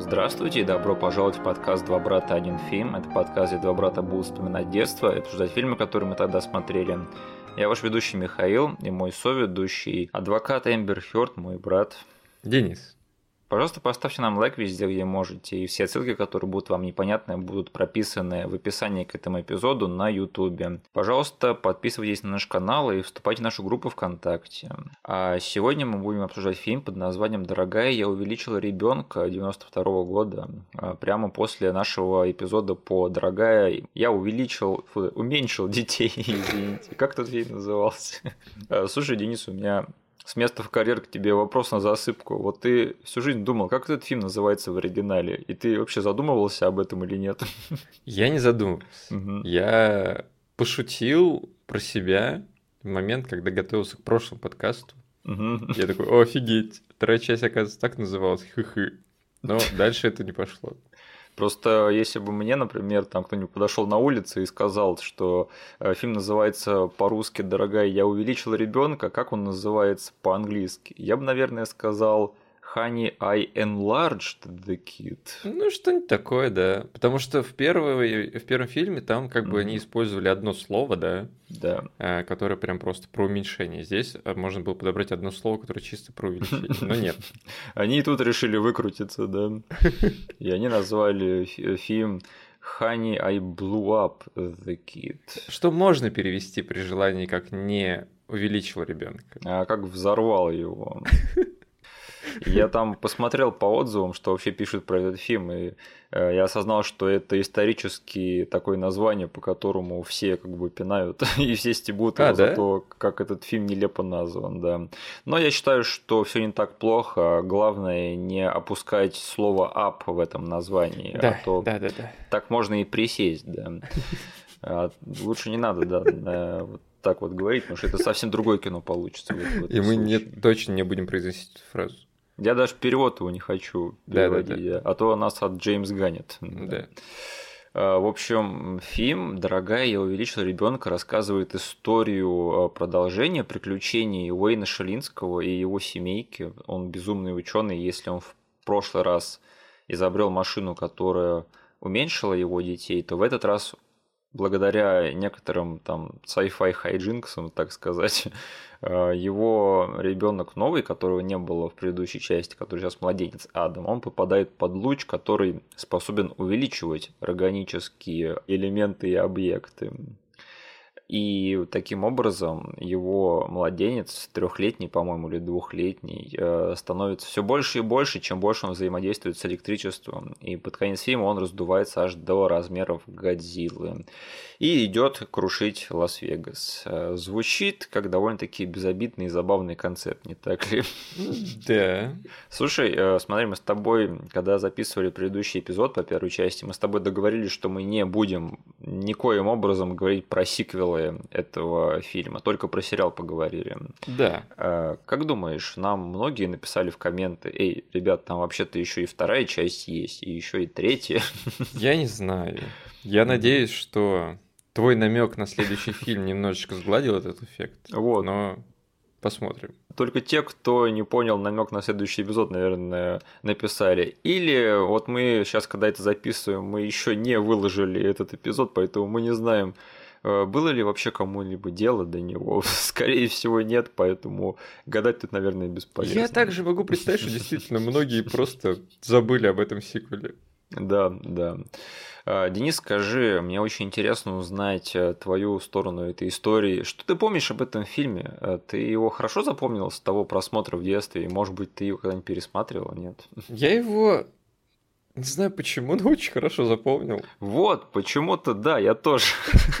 Здравствуйте и добро пожаловать в подкаст «Два брата. Один фильм». Это подкаст, где два брата будут вспоминать детство и обсуждать фильмы, которые мы тогда смотрели. Я ваш ведущий Михаил и мой соведущий адвокат Эмбер Хёрд, мой брат. Денис. Пожалуйста, поставьте нам лайк везде, где можете, и все ссылки, которые будут вам непонятны, будут прописаны в описании к этому эпизоду на YouTube. Пожалуйста, подписывайтесь на наш канал и вступайте в нашу группу ВКонтакте. А сегодня мы будем обсуждать фильм под названием «Дорогая, я увеличила ребенка» 92 года. А, прямо после нашего эпизода по «Дорогая, я увеличил, уменьшил детей», извините. Как тот фильм назывался? А, слушай, Денис, у меня с места в карьер к тебе вопрос на засыпку. Вот ты всю жизнь думал, как этот фильм называется в оригинале, и ты вообще задумывался об этом или нет? Я не задумывался. Я пошутил про себя в момент, когда готовился к прошлому подкасту. Я такой, офигеть, вторая часть, оказывается, так называлась, хы-хы. Но дальше это не пошло. Просто если бы мне, например, там кто-нибудь подошел на улице и сказал, что э, фильм называется по-русски «Дорогая, я увеличил ребенка», как он называется по-английски, я бы, наверное, сказал Honey, I enlarged the kid. Ну, что-нибудь такое, да. Потому что в, первой, в первом фильме там как бы mm-hmm. они использовали одно слово, да? Да. А, которое прям просто про уменьшение. Здесь а, можно было подобрать одно слово, которое чисто про увеличение, но нет. Они и тут решили выкрутиться, да. И они назвали фильм Honey, I blew up the kid. Что можно перевести при желании как не увеличил ребенка? А как взорвал его. Я там посмотрел по отзывам, что вообще пишут про этот фильм, и э, я осознал, что это исторически такое название, по которому все как бы пинают, и все стебут а, да? за то, как этот фильм нелепо назван, да. Но я считаю, что все не так плохо, главное не опускать слово «up» в этом названии, а да, а то да, да, да. так можно и присесть, да. А лучше не надо, да, так вот говорить, потому что это совсем другое кино получится. И мы не, точно не будем произносить эту фразу. Я даже перевод его не хочу переводить, да, да, да. а то нас от Джеймс Ганнет. Да. А, в общем, фильм «Дорогая, я увеличил ребенка» рассказывает историю а, продолжения приключений Уэйна Шалинского и его семейки. Он безумный ученый, если он в прошлый раз изобрел машину, которая уменьшила его детей, то в этот раз благодаря некоторым там sci-fi хайджинксам, так сказать, его ребенок новый, которого не было в предыдущей части, который сейчас младенец Адам, он попадает под луч, который способен увеличивать органические элементы и объекты. И таким образом его младенец, трехлетний, по-моему, или двухлетний, э, становится все больше и больше, чем больше он взаимодействует с электричеством. И под конец фильма он раздувается аж до размеров Годзиллы. И идет крушить Лас-Вегас. Э, звучит как довольно-таки безобидный и забавный концепт, не так ли? Да. Слушай, э, смотри, мы с тобой, когда записывали предыдущий эпизод по первой части, мы с тобой договорились, что мы не будем никоим образом говорить про сиквелы сериалы этого фильма, только про сериал поговорили. Да. А, как думаешь, нам многие написали в комменты, эй, ребят, там вообще-то еще и вторая часть есть, и еще и третья. Я не знаю. Я надеюсь, что твой намек на следующий фильм немножечко сгладил этот эффект. Вот. Но посмотрим. Только те, кто не понял намек на следующий эпизод, наверное, написали. Или вот мы сейчас, когда это записываем, мы еще не выложили этот эпизод, поэтому мы не знаем, Э, было ли вообще кому-либо дело до него? Скорее всего, нет, поэтому гадать тут, наверное, бесполезно. Я также могу представить, что действительно многие просто забыли об этом сиквеле. Да, да. А, Денис, скажи, мне очень интересно узнать э, твою сторону этой истории. Что ты помнишь об этом фильме? Э, ты его хорошо запомнил с того просмотра в детстве? И, может быть, ты его когда-нибудь пересматривал, нет? Я его не знаю почему, но очень хорошо запомнил. Вот, почему-то да, я тоже.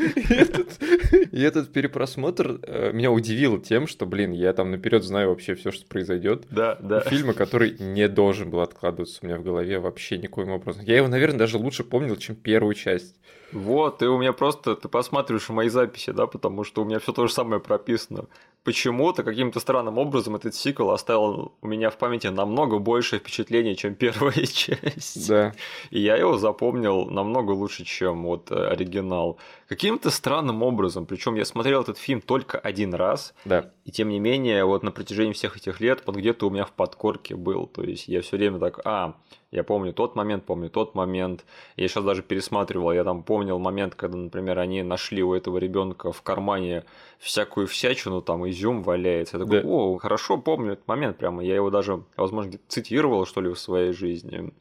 И этот перепросмотр э, меня удивил тем, что, блин, я там наперед знаю вообще все, что произойдет. Да, да. Фильма, который не должен был откладываться у меня в голове вообще никоим образом. Я его, наверное, даже лучше помнил, чем первую часть. Вот, ты у меня просто, ты посматриваешь мои записи, да, потому что у меня все то же самое прописано. Почему-то, каким-то странным образом этот сиквел оставил у меня в памяти намного больше впечатлений, чем первая часть. Да. И я его запомнил намного лучше, чем вот э, оригинал. Каким-то странным образом, причем я смотрел этот фильм только один раз, да. и тем не менее, вот на протяжении всех этих лет он где-то у меня в подкорке был. То есть я все время так, а, Я помню тот момент, помню тот момент. Я сейчас даже пересматривал, я там помнил момент, когда, например, они нашли у этого ребенка в кармане всякую всячину, там изюм валяется. Я такой, да. о, хорошо помню этот момент прямо. Я его даже, возможно, цитировал, что ли, в своей жизни.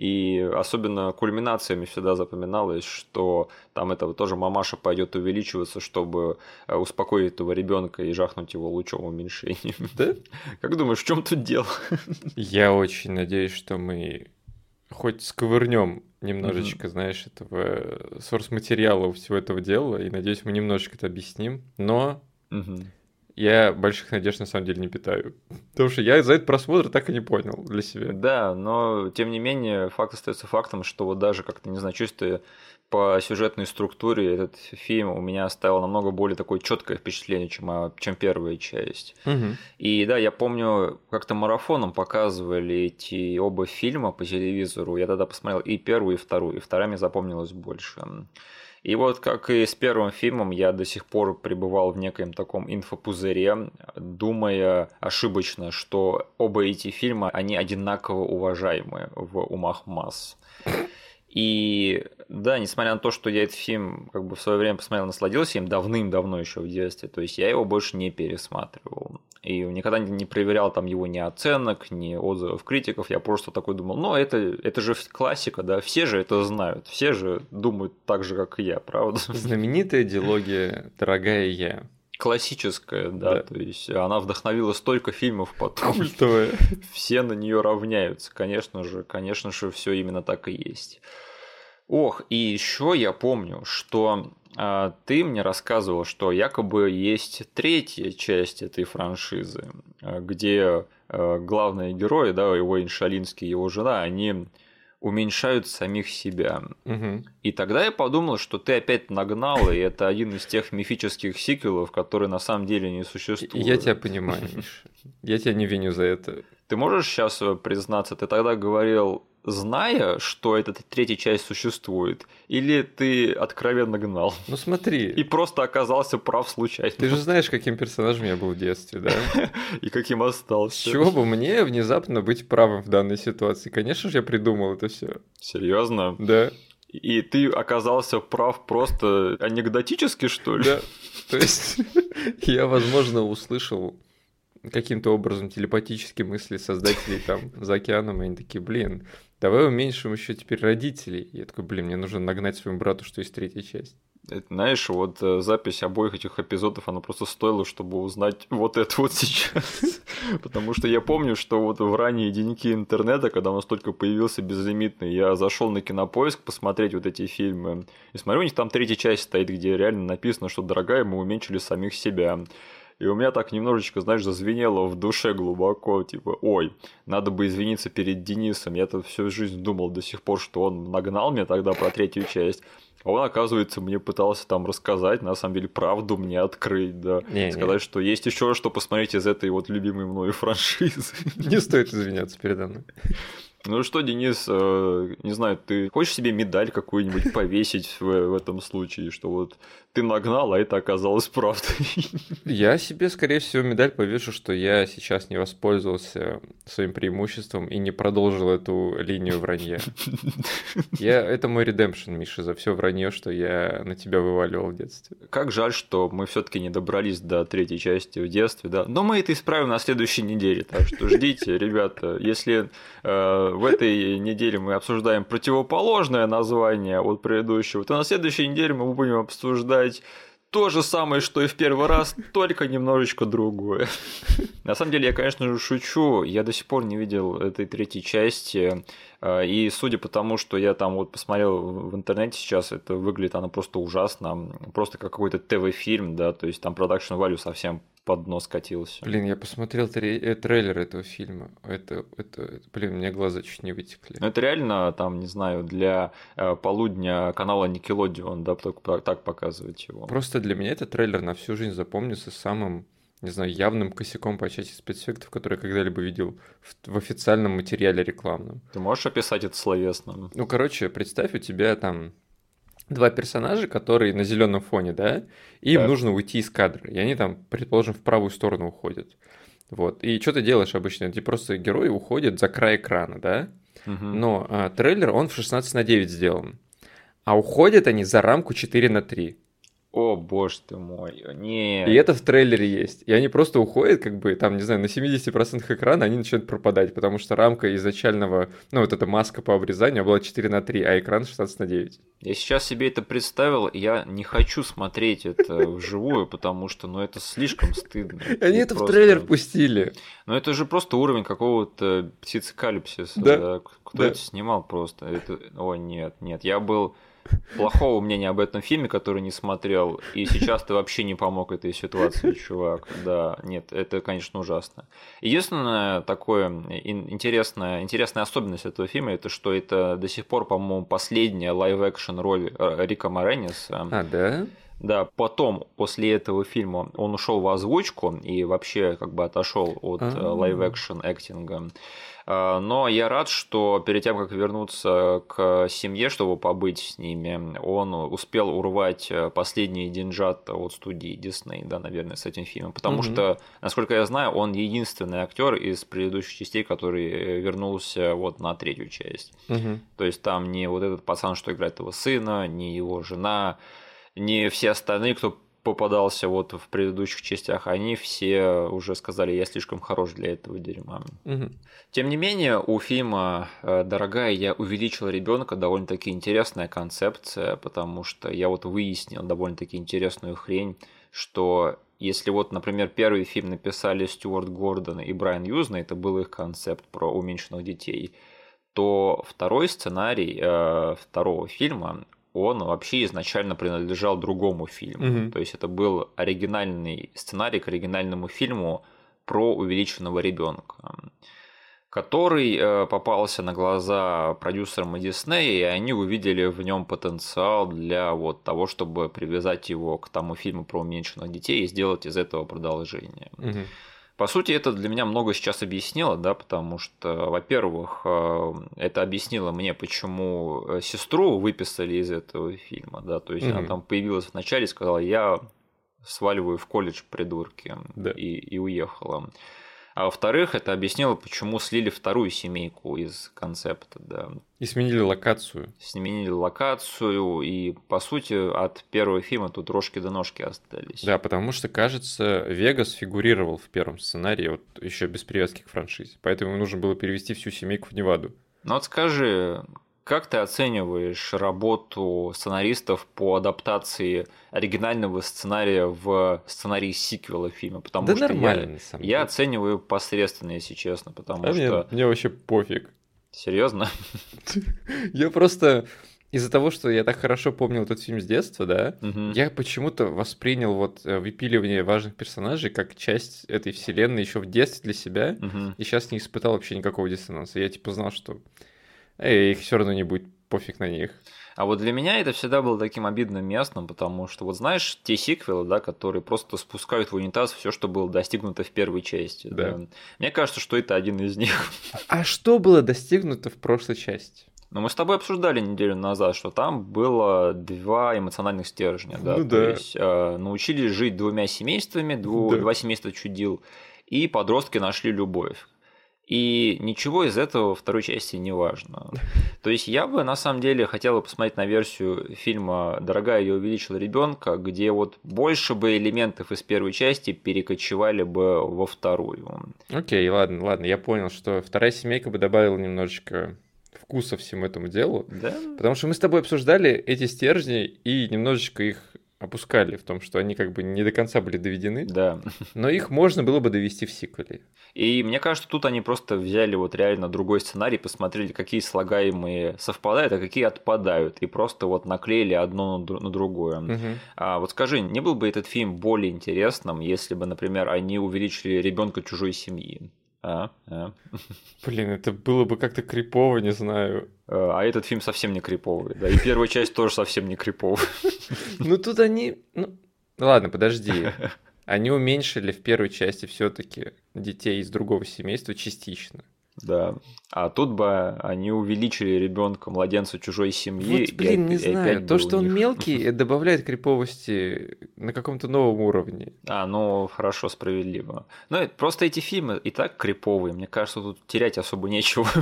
И особенно кульминациями всегда запоминалось, что там этого тоже мамаша пойдет увеличиваться, чтобы э, успокоить этого ребенка и жахнуть его лучом уменьшением. Да? Как думаешь, в чем тут дело? Я очень надеюсь, что мы хоть сковырнем немножечко, mm-hmm. знаешь, этого сорс-материала всего этого дела, и надеюсь, мы немножечко это объясним, но mm-hmm я больших надежд на самом деле не питаю. Потому что я за этот просмотр так и не понял для себя. Да, но тем не менее факт остается фактом, что вот даже как-то, не знаю, чувствуя по сюжетной структуре этот фильм у меня оставил намного более такое четкое впечатление, чем, а, чем первая часть. Угу. И да, я помню, как-то марафоном показывали эти оба фильма по телевизору. Я тогда посмотрел и первую, и вторую, и вторая мне запомнилась больше. И вот как и с первым фильмом, я до сих пор пребывал в некоем таком инфопузыре, думая ошибочно, что оба эти фильма, они одинаково уважаемые в умах масс. И да, несмотря на то, что я этот фильм как бы в свое время посмотрел, насладился им давным-давно еще в детстве, то есть я его больше не пересматривал. И никогда не проверял там его ни оценок, ни отзывов критиков. Я просто такой думал, ну это, это же классика, да, все же это знают, все же думают так же, как и я, правда? Знаменитая диалогия «Дорогая я». Классическая, да, да, то есть она вдохновила столько фильмов потом. Культовая. Все на нее равняются, конечно же, конечно же, все именно так и есть. Ох, и еще я помню, что а, ты мне рассказывал, что якобы есть третья часть этой франшизы, а, где а, главные герои, да, его Иншалинский и его жена, они уменьшают самих себя. Угу. И тогда я подумал, что ты опять нагнал, и это один из тех мифических сиквелов, которые на самом деле не существуют. Я тебя понимаю, Миш. Я тебя не виню за это. Ты можешь сейчас признаться, ты тогда говорил, зная, что эта третья часть существует, или ты откровенно гнал? Ну смотри. И просто оказался прав случайно. Ты же знаешь, каким персонажем я был в детстве, да? И каким остался. С чего бы мне внезапно быть правым в данной ситуации? Конечно же, я придумал это все. Серьезно? Да. И ты оказался прав просто анекдотически, что ли? Да. То есть я, возможно, услышал каким-то образом телепатически мысли создателей там за океаном, и они такие, блин, давай уменьшим еще теперь родителей. Я такой, блин, мне нужно нагнать своему брату, что есть третья часть. Это, знаешь, вот э, запись обоих этих эпизодов, она просто стоила, чтобы узнать вот это вот сейчас. Потому что я помню, что вот в ранние деньки интернета, когда у нас только появился безлимитный, я зашел на кинопоиск посмотреть вот эти фильмы. И смотрю, у них там третья часть стоит, где реально написано, что, дорогая, мы уменьшили самих себя. И у меня так немножечко, знаешь, зазвенело в душе глубоко, типа, ой, надо бы извиниться перед Денисом. Я-то всю жизнь думал до сих пор, что он нагнал меня тогда про третью часть. А он, оказывается, мне пытался там рассказать, на самом деле, правду мне открыть, да. Не, Сказать, не. что есть еще что посмотреть из этой вот любимой мною франшизы. Не стоит извиняться передо мной. Ну что, Денис, э, не знаю, ты хочешь себе медаль какую-нибудь повесить в, в этом случае, что вот ты нагнал, а это оказалось правдой? Я себе, скорее всего, медаль повешу, что я сейчас не воспользовался своим преимуществом и не продолжил эту линию вранья. Я, это мой редемпшн, Миша, за все вранье, что я на тебя вываливал в детстве. Как жаль, что мы все-таки не добрались до третьей части в детстве, да. Но мы это исправим на следующей неделе, так что ждите, ребята. Если э, в этой неделе мы обсуждаем противоположное название от предыдущего, то на следующей неделе мы будем обсуждать то же самое, что и в первый раз, только немножечко другое. На самом деле, я, конечно же, шучу. Я до сих пор не видел этой третьей части. А, и судя по тому, что я там вот посмотрел в интернете сейчас, это выглядит она просто ужасно. Просто как какой-то ТВ-фильм, да, то есть там продакшн value совсем под нос катился. Блин, я посмотрел э, трейлер этого фильма. Это, это, это, блин, мне глаза чуть не вытекли. Ну, это реально, там, не знаю, для э, полудня канала Nickelodeon, да, так, так показывать его. Просто для меня этот трейлер на всю жизнь запомнится самым не знаю, явным косяком по части спецэффектов, который я когда-либо видел в, в официальном материале рекламном. Ты можешь описать это словесно? Ну, короче, представь, у тебя там два персонажа, которые на зеленом фоне, да, и им нужно уйти из кадра, и они там, предположим, в правую сторону уходят. Вот. И что ты делаешь обычно? Ты просто герой уходит за край экрана, да? но а, трейлер, он в 16 на 9 сделан. А уходят они за рамку 4 на 3. О, боже ты мой, не. И это в трейлере есть. И они просто уходят, как бы, там, не знаю, на 70% экрана они начинают пропадать, потому что рамка изначального, ну, вот эта маска по обрезанию была 4 на 3, а экран 16 на 9. Я сейчас себе это представил, я не хочу смотреть это вживую, потому что, ну, это слишком стыдно. Они это в трейлер пустили. Ну, это же просто уровень какого-то птицекалипсиса. Да. Кто это снимал просто? О, нет, нет, я был плохого мнения об этом фильме, который не смотрел, и сейчас ты вообще не помог этой ситуации, чувак. Да, нет, это, конечно, ужасно. Единственное такое интересная, интересная особенность этого фильма, это что это до сих пор, по-моему, последняя live-action роль э, Рика Мораниса. А, да? Да, потом, после этого фильма, он ушел в озвучку и вообще как бы отошел от live-action acting а. А, но я рад, что перед тем, как вернуться к семье, чтобы побыть с ними, он успел урвать э, последние деньжата от студии Disney, да, наверное, с этим фильмом. Потому угу. что, насколько я знаю, он единственный актер из предыдущих частей, который э, вернулся вот на третью часть. Угу. То есть там не вот этот пацан, что играет его сына, не его жена, не все остальные, кто попадался вот в предыдущих частях, они все уже сказали, я слишком хорош для этого дерьма. Угу. Тем не менее, у фильма э, «Дорогая, я увеличил ребенка» довольно-таки интересная концепция, потому что я вот выяснил довольно-таки интересную хрень, что если вот, например, первый фильм написали Стюарт Гордон и Брайан Юзна, это был их концепт про уменьшенных детей, то второй сценарий э, второго фильма, он вообще изначально принадлежал другому фильму. Угу. То есть это был оригинальный сценарий к оригинальному фильму про увеличенного ребенка, который э, попался на глаза продюсерам Диснея, и они увидели в нем потенциал для вот того, чтобы привязать его к тому фильму про уменьшенных детей и сделать из этого продолжение. Угу. По сути, это для меня много сейчас объяснило, да, потому что, во-первых, э, это объяснило мне, почему э, сестру выписали из этого фильма, да, то есть mm-hmm. она там появилась в начале и сказала, я сваливаю в колледж придурки да. и, и уехала. А во-вторых, это объяснило, почему слили вторую семейку из концепта, да. И сменили локацию. Сменили локацию, и, по сути, от первого фильма тут рожки до ножки остались. Да, потому что, кажется, Вегас фигурировал в первом сценарии, вот еще без привязки к франшизе. Поэтому нужно было перевести всю семейку в Неваду. Ну вот скажи, как ты оцениваешь работу сценаристов по адаптации оригинального сценария в сценарий сиквела фильма? Потому да что нормально, я, на я оцениваю посредственно, если честно, потому а что... Мне, мне вообще пофиг. Серьезно? Я просто из-за того, что я так хорошо помнил этот фильм с детства, да, угу. я почему-то воспринял вот э, выпиливание важных персонажей как часть этой вселенной еще в детстве для себя, угу. и сейчас не испытал вообще никакого диссонанса. Я типа знал, что Эй, их все равно не будет пофиг на них. А вот для меня это всегда было таким обидным местом, потому что вот знаешь, те сиквелы, да, которые просто спускают в унитаз все, что было достигнуто в первой части. Да. да. Мне кажется, что это один из них. А что было достигнуто в прошлой части? Ну, мы с тобой обсуждали неделю назад, что там было два эмоциональных стержня, да, ну, то да. есть э, научились жить двумя семействами, дву, Да. два семейства чудил, и подростки нашли любовь. И ничего из этого во второй части не важно. То есть я бы на самом деле хотел посмотреть на версию фильма «Дорогая, я увеличила ребенка», где вот больше бы элементов из первой части перекочевали бы во вторую. Окей, ладно, ладно, я понял, что вторая семейка бы добавила немножечко вкуса всему этому делу. Да? Потому что мы с тобой обсуждали эти стержни и немножечко их опускали в том, что они как бы не до конца были доведены, Да. но их можно было бы довести в сиквеле. И мне кажется, тут они просто взяли вот реально другой сценарий, посмотрели, какие слагаемые совпадают, а какие отпадают, и просто вот наклеили одно на дру- на другое. Мгм. А вот скажи, не был бы этот фильм более интересным, если бы, например, они увеличили ребенка чужой семьи? А? А? Блин, это было бы как-то крипово, не знаю. А этот фильм совсем не криповый. Да, и первая часть тоже совсем не криповая. Ну тут они... Ну, ладно, подожди. Они уменьшили в первой части все-таки детей из другого семейства частично. Да. А тут бы они увеличили ребенка, младенца чужой семьи. Вот, блин, и, не и знаю. То, что он мелкий, добавляет криповости на каком-то новом уровне. А, ну хорошо, справедливо. Ну, просто эти фильмы и так криповые. Мне кажется, тут терять особо нечего.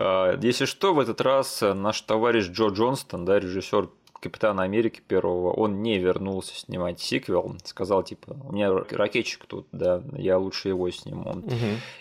А, если что, в этот раз наш товарищ Джо Джонстон, да, режиссер Капитана Америки первого, он не вернулся снимать сиквел, сказал, типа, у меня ракетчик тут, да, я лучше его сниму. Угу.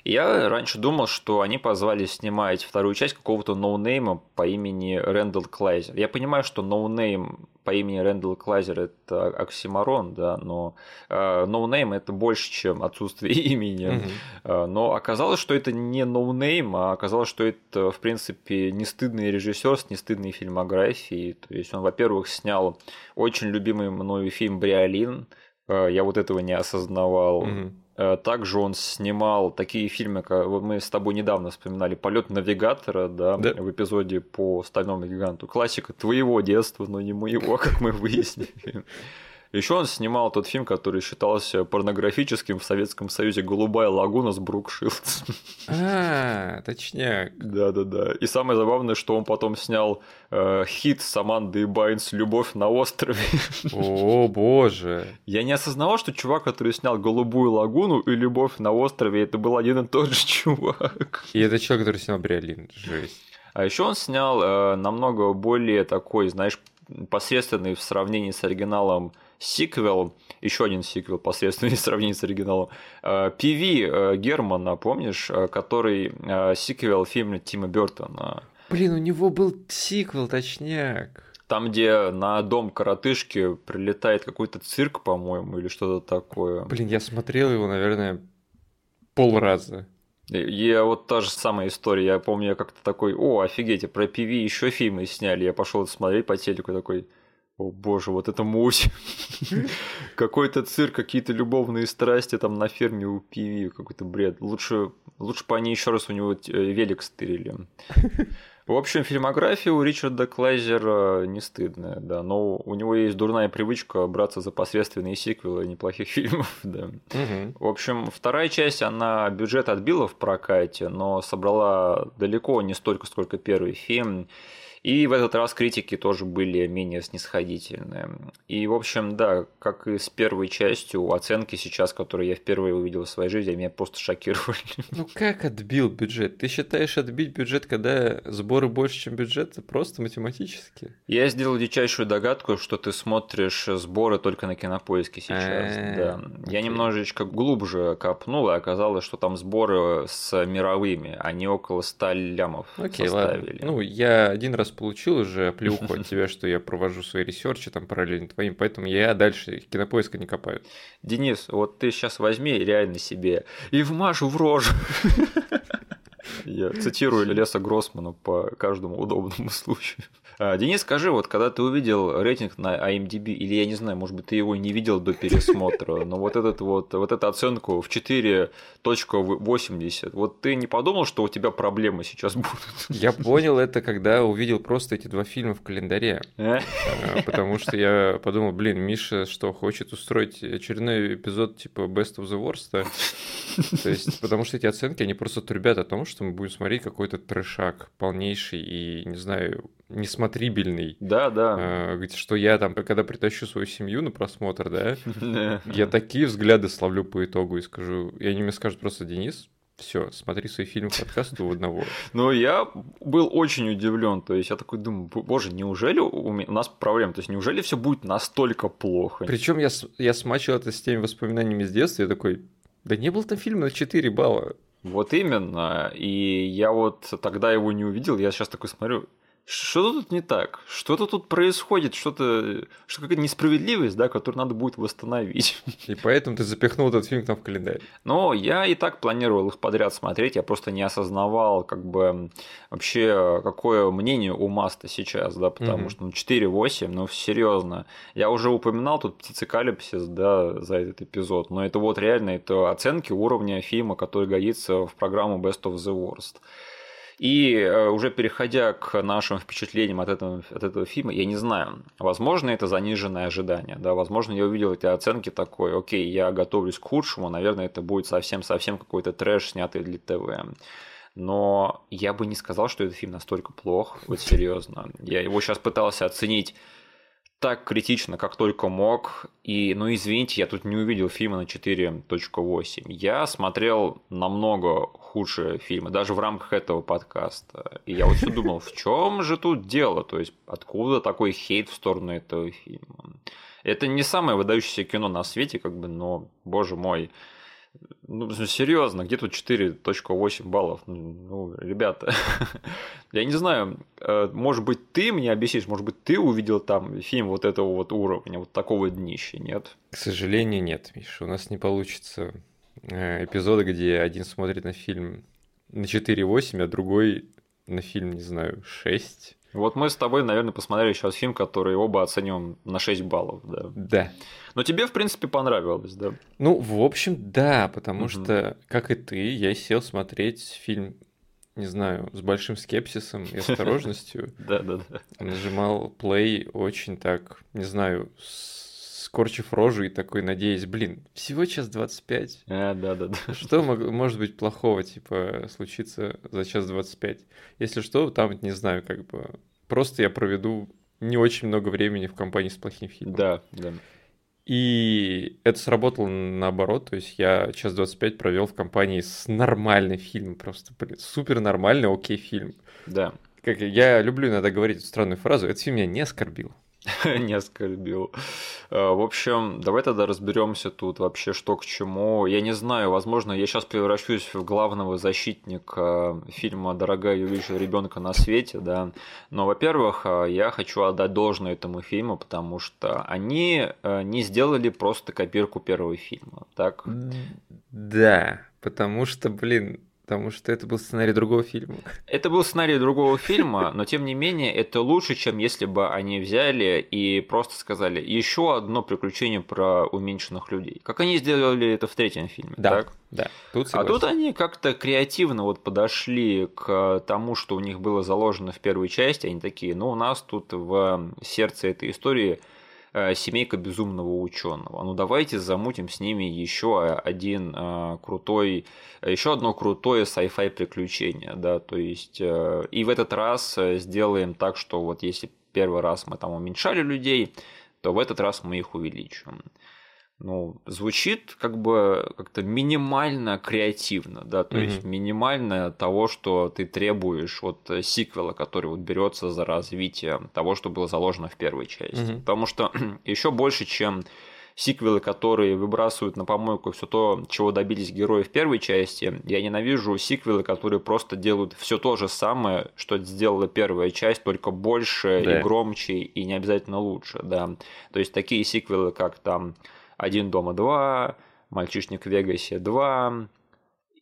И я раньше думал, что они позвали снимать вторую часть какого-то no-name а по имени Рэндалл Клайзер. Я понимаю, что no-name по имени Рэндалл Клайзер это оксюморон, да, но э, no-name это больше, чем отсутствие имени. Mm-hmm. Но оказалось, что это не no-name, а оказалось, что это, в принципе, не стыдный режиссер с нестыдной фильмографией. То есть он, во-первых, снял очень любимый мною фильм «Бриолин», э, я вот этого не осознавал. Mm-hmm. Э, также он снимал такие фильмы, как мы с тобой недавно вспоминали «Полет навигатора», да, да. в эпизоде по «Стальному гиганту». Классика твоего детства, но не моего, как мы выяснили. Еще он снимал тот фильм, который считался порнографическим в Советском Союзе «Голубая лагуна» с Брук Шилдс. А, точняк. Да-да-да. И самое забавное, что он потом снял э, хит с Амандой Байнс «Любовь на острове». О, боже. Я не осознавал, что чувак, который снял «Голубую лагуну» и «Любовь на острове», это был один и тот же чувак. И это человек, который снял «Бриолин». Жесть. А еще он снял э, намного более такой, знаешь, посредственный в сравнении с оригиналом сиквел, еще один сиквел посредственный в сравнении с оригиналом, PV э, э, Германа, помнишь, э, который сиквел фильма Тима Бертона. Блин, у него был сиквел, точняк. Там, где на дом коротышки прилетает какой-то цирк, по-моему, или что-то такое. Блин, я смотрел его, наверное, полраза. Я вот та же самая история. Я помню, я как-то такой, о, офигеть, про PV еще фильмы сняли. Я пошел смотреть по телеку такой, о боже, вот это муть. Какой-то цирк, какие-то любовные страсти там на ферме у Пиви, какой-то бред. Лучше, лучше бы они еще раз у него э, велик стырили. В общем, фильмография у Ричарда Клайзера не стыдная, да, но у него есть дурная привычка браться за посредственные сиквелы неплохих фильмов, да. Угу. В общем, вторая часть, она бюджет отбила в прокате, но собрала далеко не столько, сколько первый фильм. И в этот раз критики тоже были менее снисходительные. И, в общем, да, как и с первой частью, оценки сейчас, которые я впервые увидел в своей жизни, меня просто шокировали. Ну как отбил бюджет? Ты считаешь отбить бюджет, когда сборы больше, чем бюджет? Просто математически? Я сделал дичайшую догадку, что ты смотришь сборы только на кинопоиске сейчас. Да. Я немножечко глубже копнул, и оказалось, что там сборы с мировыми, они около 100 лямов составили. Ну, я один раз получил уже плюху от тебя, что я провожу свои ресерчи там параллельно твоим, поэтому я дальше кинопоиска не копаю. Денис, вот ты сейчас возьми реально себе и вмажу в рожу. Я цитирую Леса Гроссмана по каждому удобному случаю. А, Денис, скажи, вот когда ты увидел рейтинг на IMDb, или я не знаю, может быть, ты его не видел до пересмотра, но вот, этот вот, вот эту оценку в 4.80, вот ты не подумал, что у тебя проблемы сейчас будут? Я понял это, когда увидел просто эти два фильма в календаре. Э? А, потому что я подумал, блин, Миша что, хочет устроить очередной эпизод типа Best of the Worst? То есть, потому что эти оценки, они просто трубят о том, что мы будем смотреть какой-то трешак полнейший и, не знаю, несмотрибельный. Да, да. А, что я там, когда притащу свою семью на просмотр, да, я такие взгляды словлю по итогу и скажу, и они мне скажут просто, Денис, все, смотри свои фильмы подкаст у одного. Ну, я был очень удивлен. То есть я такой думаю, боже, неужели у, меня, у нас проблема? То есть неужели все будет настолько плохо? Причем я, я смачил это с теми воспоминаниями с детства, я такой, да не был там фильм на 4 балла. Вот именно. И я вот тогда его не увидел. Я сейчас такой смотрю, что тут не так? Что-то тут происходит, что-то, что какая-то несправедливость, да, которую надо будет восстановить. И поэтому ты запихнул этот фильм там в календарь. Но я и так планировал их подряд смотреть, я просто не осознавал, как бы, вообще, какое мнение у Маста сейчас, да, потому угу. что, ну, 4-8, ну, серьезно. Я уже упоминал тут птицекалипсис, да, за этот эпизод, но это вот реально, это оценки уровня фильма, который годится в программу Best of the Worst. И э, уже переходя к нашим впечатлениям от этого, от этого фильма, я не знаю, возможно, это заниженное ожидание, да, возможно, я увидел эти оценки такой, окей, я готовлюсь к худшему, наверное, это будет совсем-совсем какой-то трэш, снятый для ТВ. но я бы не сказал, что этот фильм настолько плох, вот серьезно. Я его сейчас пытался оценить так критично, как только мог. И, ну, извините, я тут не увидел фильма на 4.8. Я смотрел намного худшие фильмы, даже в рамках этого подкаста. И я вот все думал, в чем же тут дело? То есть, откуда такой хейт в сторону этого фильма? Это не самое выдающееся кино на свете, как бы, но, боже мой, ну, серьезно, где тут 4.8 баллов? Ну, ребята, я не знаю, э, может быть, ты мне объяснишь, может быть, ты увидел там фильм вот этого вот уровня, вот такого днища, нет? К сожалению, нет, Миша, у нас не получится э, эпизода, где один смотрит на фильм на 4.8, а другой на фильм, не знаю, 6. Вот мы с тобой, наверное, посмотрели сейчас фильм, который оба оценим на 6 баллов, да. Да. Но тебе, в принципе, понравилось, да? Ну, в общем, да, потому угу. что, как и ты, я сел смотреть фильм, не знаю, с большим скепсисом и осторожностью. Да, да, да. Нажимал play очень так, не знаю, скорчив рожу и такой, надеясь, блин, всего час 25. А, да, да, да. Что может быть плохого, типа, случиться за час 25? Если что, там, не знаю, как бы, просто я проведу не очень много времени в компании с плохим фильмом. Да, да. И это сработало наоборот, то есть я час 25 провел в компании с нормальным фильмом, просто, блин, супер нормальный, окей фильм. Да. Как я люблю иногда говорить эту странную фразу, этот фильм меня не оскорбил. не оскорбил. Э, в общем, давай тогда разберемся тут вообще, что к чему. Я не знаю, возможно, я сейчас превращусь в главного защитника фильма «Дорогая, я вижу ребенка на свете», да. Но, во-первых, э, я хочу отдать должное этому фильму, потому что они э, не сделали просто копирку первого фильма, так? Да, потому что, блин, Потому что это был сценарий другого фильма. Это был сценарий другого фильма, но тем не менее это лучше, чем если бы они взяли и просто сказали еще одно приключение про уменьшенных людей. Как они сделали это в третьем фильме, да, так? Да. Тут а тут они как-то креативно вот подошли к тому, что у них было заложено в первой части. Они такие, ну у нас тут в сердце этой истории семейка безумного ученого. Ну давайте замутим с ними еще один э, крутой, еще одно крутое sci-fi приключение, да, то есть э, и в этот раз сделаем так, что вот если первый раз мы там уменьшали людей, то в этот раз мы их увеличим ну, звучит как бы как-то минимально креативно, да, то mm-hmm. есть минимально того, что ты требуешь от сиквела, который вот берется за развитие того, что было заложено в первой части. Mm-hmm. Потому что еще больше, чем сиквелы, которые выбрасывают на помойку все то, чего добились герои в первой части, я ненавижу сиквелы, которые просто делают все то же самое, что сделала первая часть, только больше да. и громче, и не обязательно лучше, да. То есть такие сиквелы, как там один дома два, мальчишник в Вегасе два.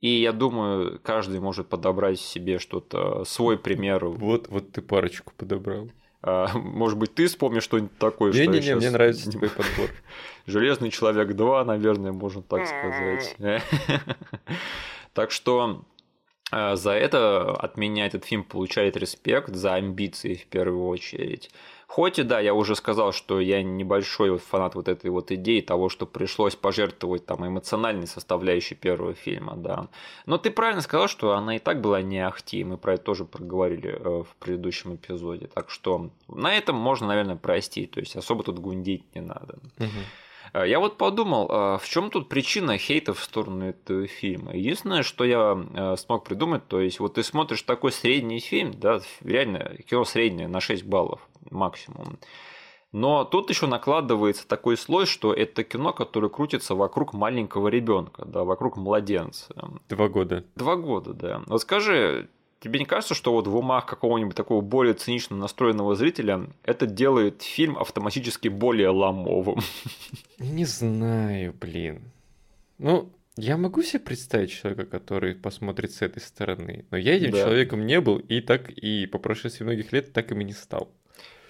И я думаю, каждый может подобрать себе что-то, свой пример. Вот, вот ты парочку подобрал. А, может быть, ты вспомнишь что-нибудь такое, не, что не, не, сейчас... мне нравится твой подбор. Железный человек 2, наверное, можно так сказать. Так что а, за это от меня этот фильм получает респект, за амбиции в первую очередь. Хоть и да, я уже сказал, что я небольшой фанат вот этой вот идеи того, что пришлось пожертвовать там эмоциональной составляющей первого фильма, да. Но ты правильно сказал, что она и так была не ахти, мы про это тоже проговорили э, в предыдущем эпизоде. Так что на этом можно, наверное, простить, то есть особо тут гундить не надо. Угу. Я вот подумал, а в чем тут причина хейта в сторону этого фильма? Единственное, что я э, смог придумать, то есть вот ты смотришь такой средний фильм, да, реально кино среднее на 6 баллов, максимум. Но тут еще накладывается такой слой, что это кино, которое крутится вокруг маленького ребенка, да, вокруг младенца. Два года. Два года, да. Вот скажи, тебе не кажется, что вот в умах какого-нибудь такого более цинично настроенного зрителя это делает фильм автоматически более ломовым? Не знаю, блин. Ну, я могу себе представить человека, который посмотрит с этой стороны, но я этим да. человеком не был, и так и по прошествии многих лет так им и не стал.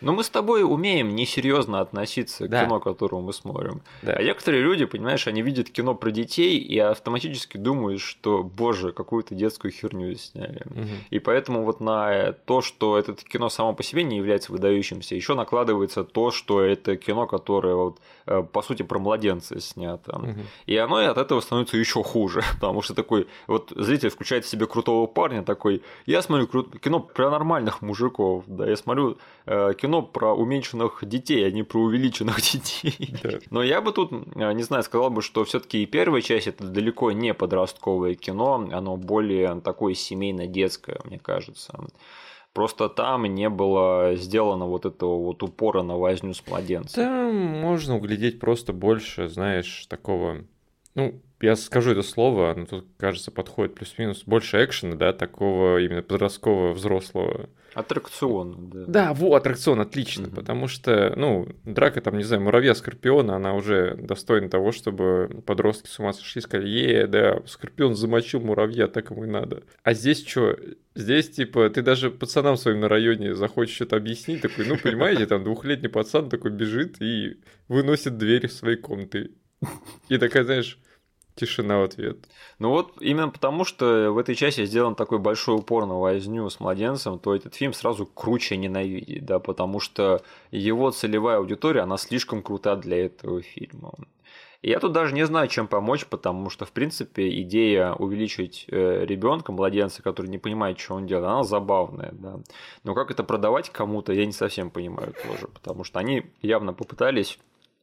Но мы с тобой умеем несерьезно относиться да. к кино, которое мы смотрим. Да. А некоторые люди, понимаешь, они видят кино про детей и автоматически думают, что, боже, какую-то детскую херню сняли. Угу. И поэтому вот на то, что это кино само по себе не является выдающимся, еще накладывается то, что это кино, которое вот, э, по сути про младенца снято. Угу. И оно от этого становится еще хуже, потому что такой вот зритель включает в себе крутого парня, такой, я смотрю кино про нормальных мужиков, да, я смотрю э, кино кино про уменьшенных детей, а не про увеличенных детей. Да. Но я бы тут, э, не знаю, сказал бы, что все-таки и первая часть это далеко не подростковое кино, оно более такое семейно-детское, мне кажется. Просто там не было сделано вот этого вот упора на возню с младенцем. Там можно углядеть просто больше, знаешь, такого... Ну, я скажу это слово, оно тут, кажется, подходит плюс-минус. Больше экшена, да, такого именно подросткового, взрослого. Аттракцион, да. Да, во, аттракцион, отлично, угу. потому что, ну, драка там, не знаю, муравья-скорпиона, она уже достойна того, чтобы подростки с ума сошли, сказали, е, да, скорпион замочил муравья, так ему и надо. А здесь что? Здесь, типа, ты даже пацанам своим на районе захочешь что-то объяснить, такой, ну, понимаете, там двухлетний пацан такой бежит и выносит двери в своей комнаты. И такая, знаешь, Тишина в ответ. Ну вот именно потому, что в этой части сделан такой большой упор на возню с младенцем, то этот фильм сразу круче ненавидеть, да, потому что его целевая аудитория, она слишком крута для этого фильма. Я тут даже не знаю, чем помочь, потому что, в принципе, идея увеличить э, ребенка, младенца, который не понимает, что он делает, она забавная, да. Но как это продавать кому-то, я не совсем понимаю тоже, потому что они явно попытались,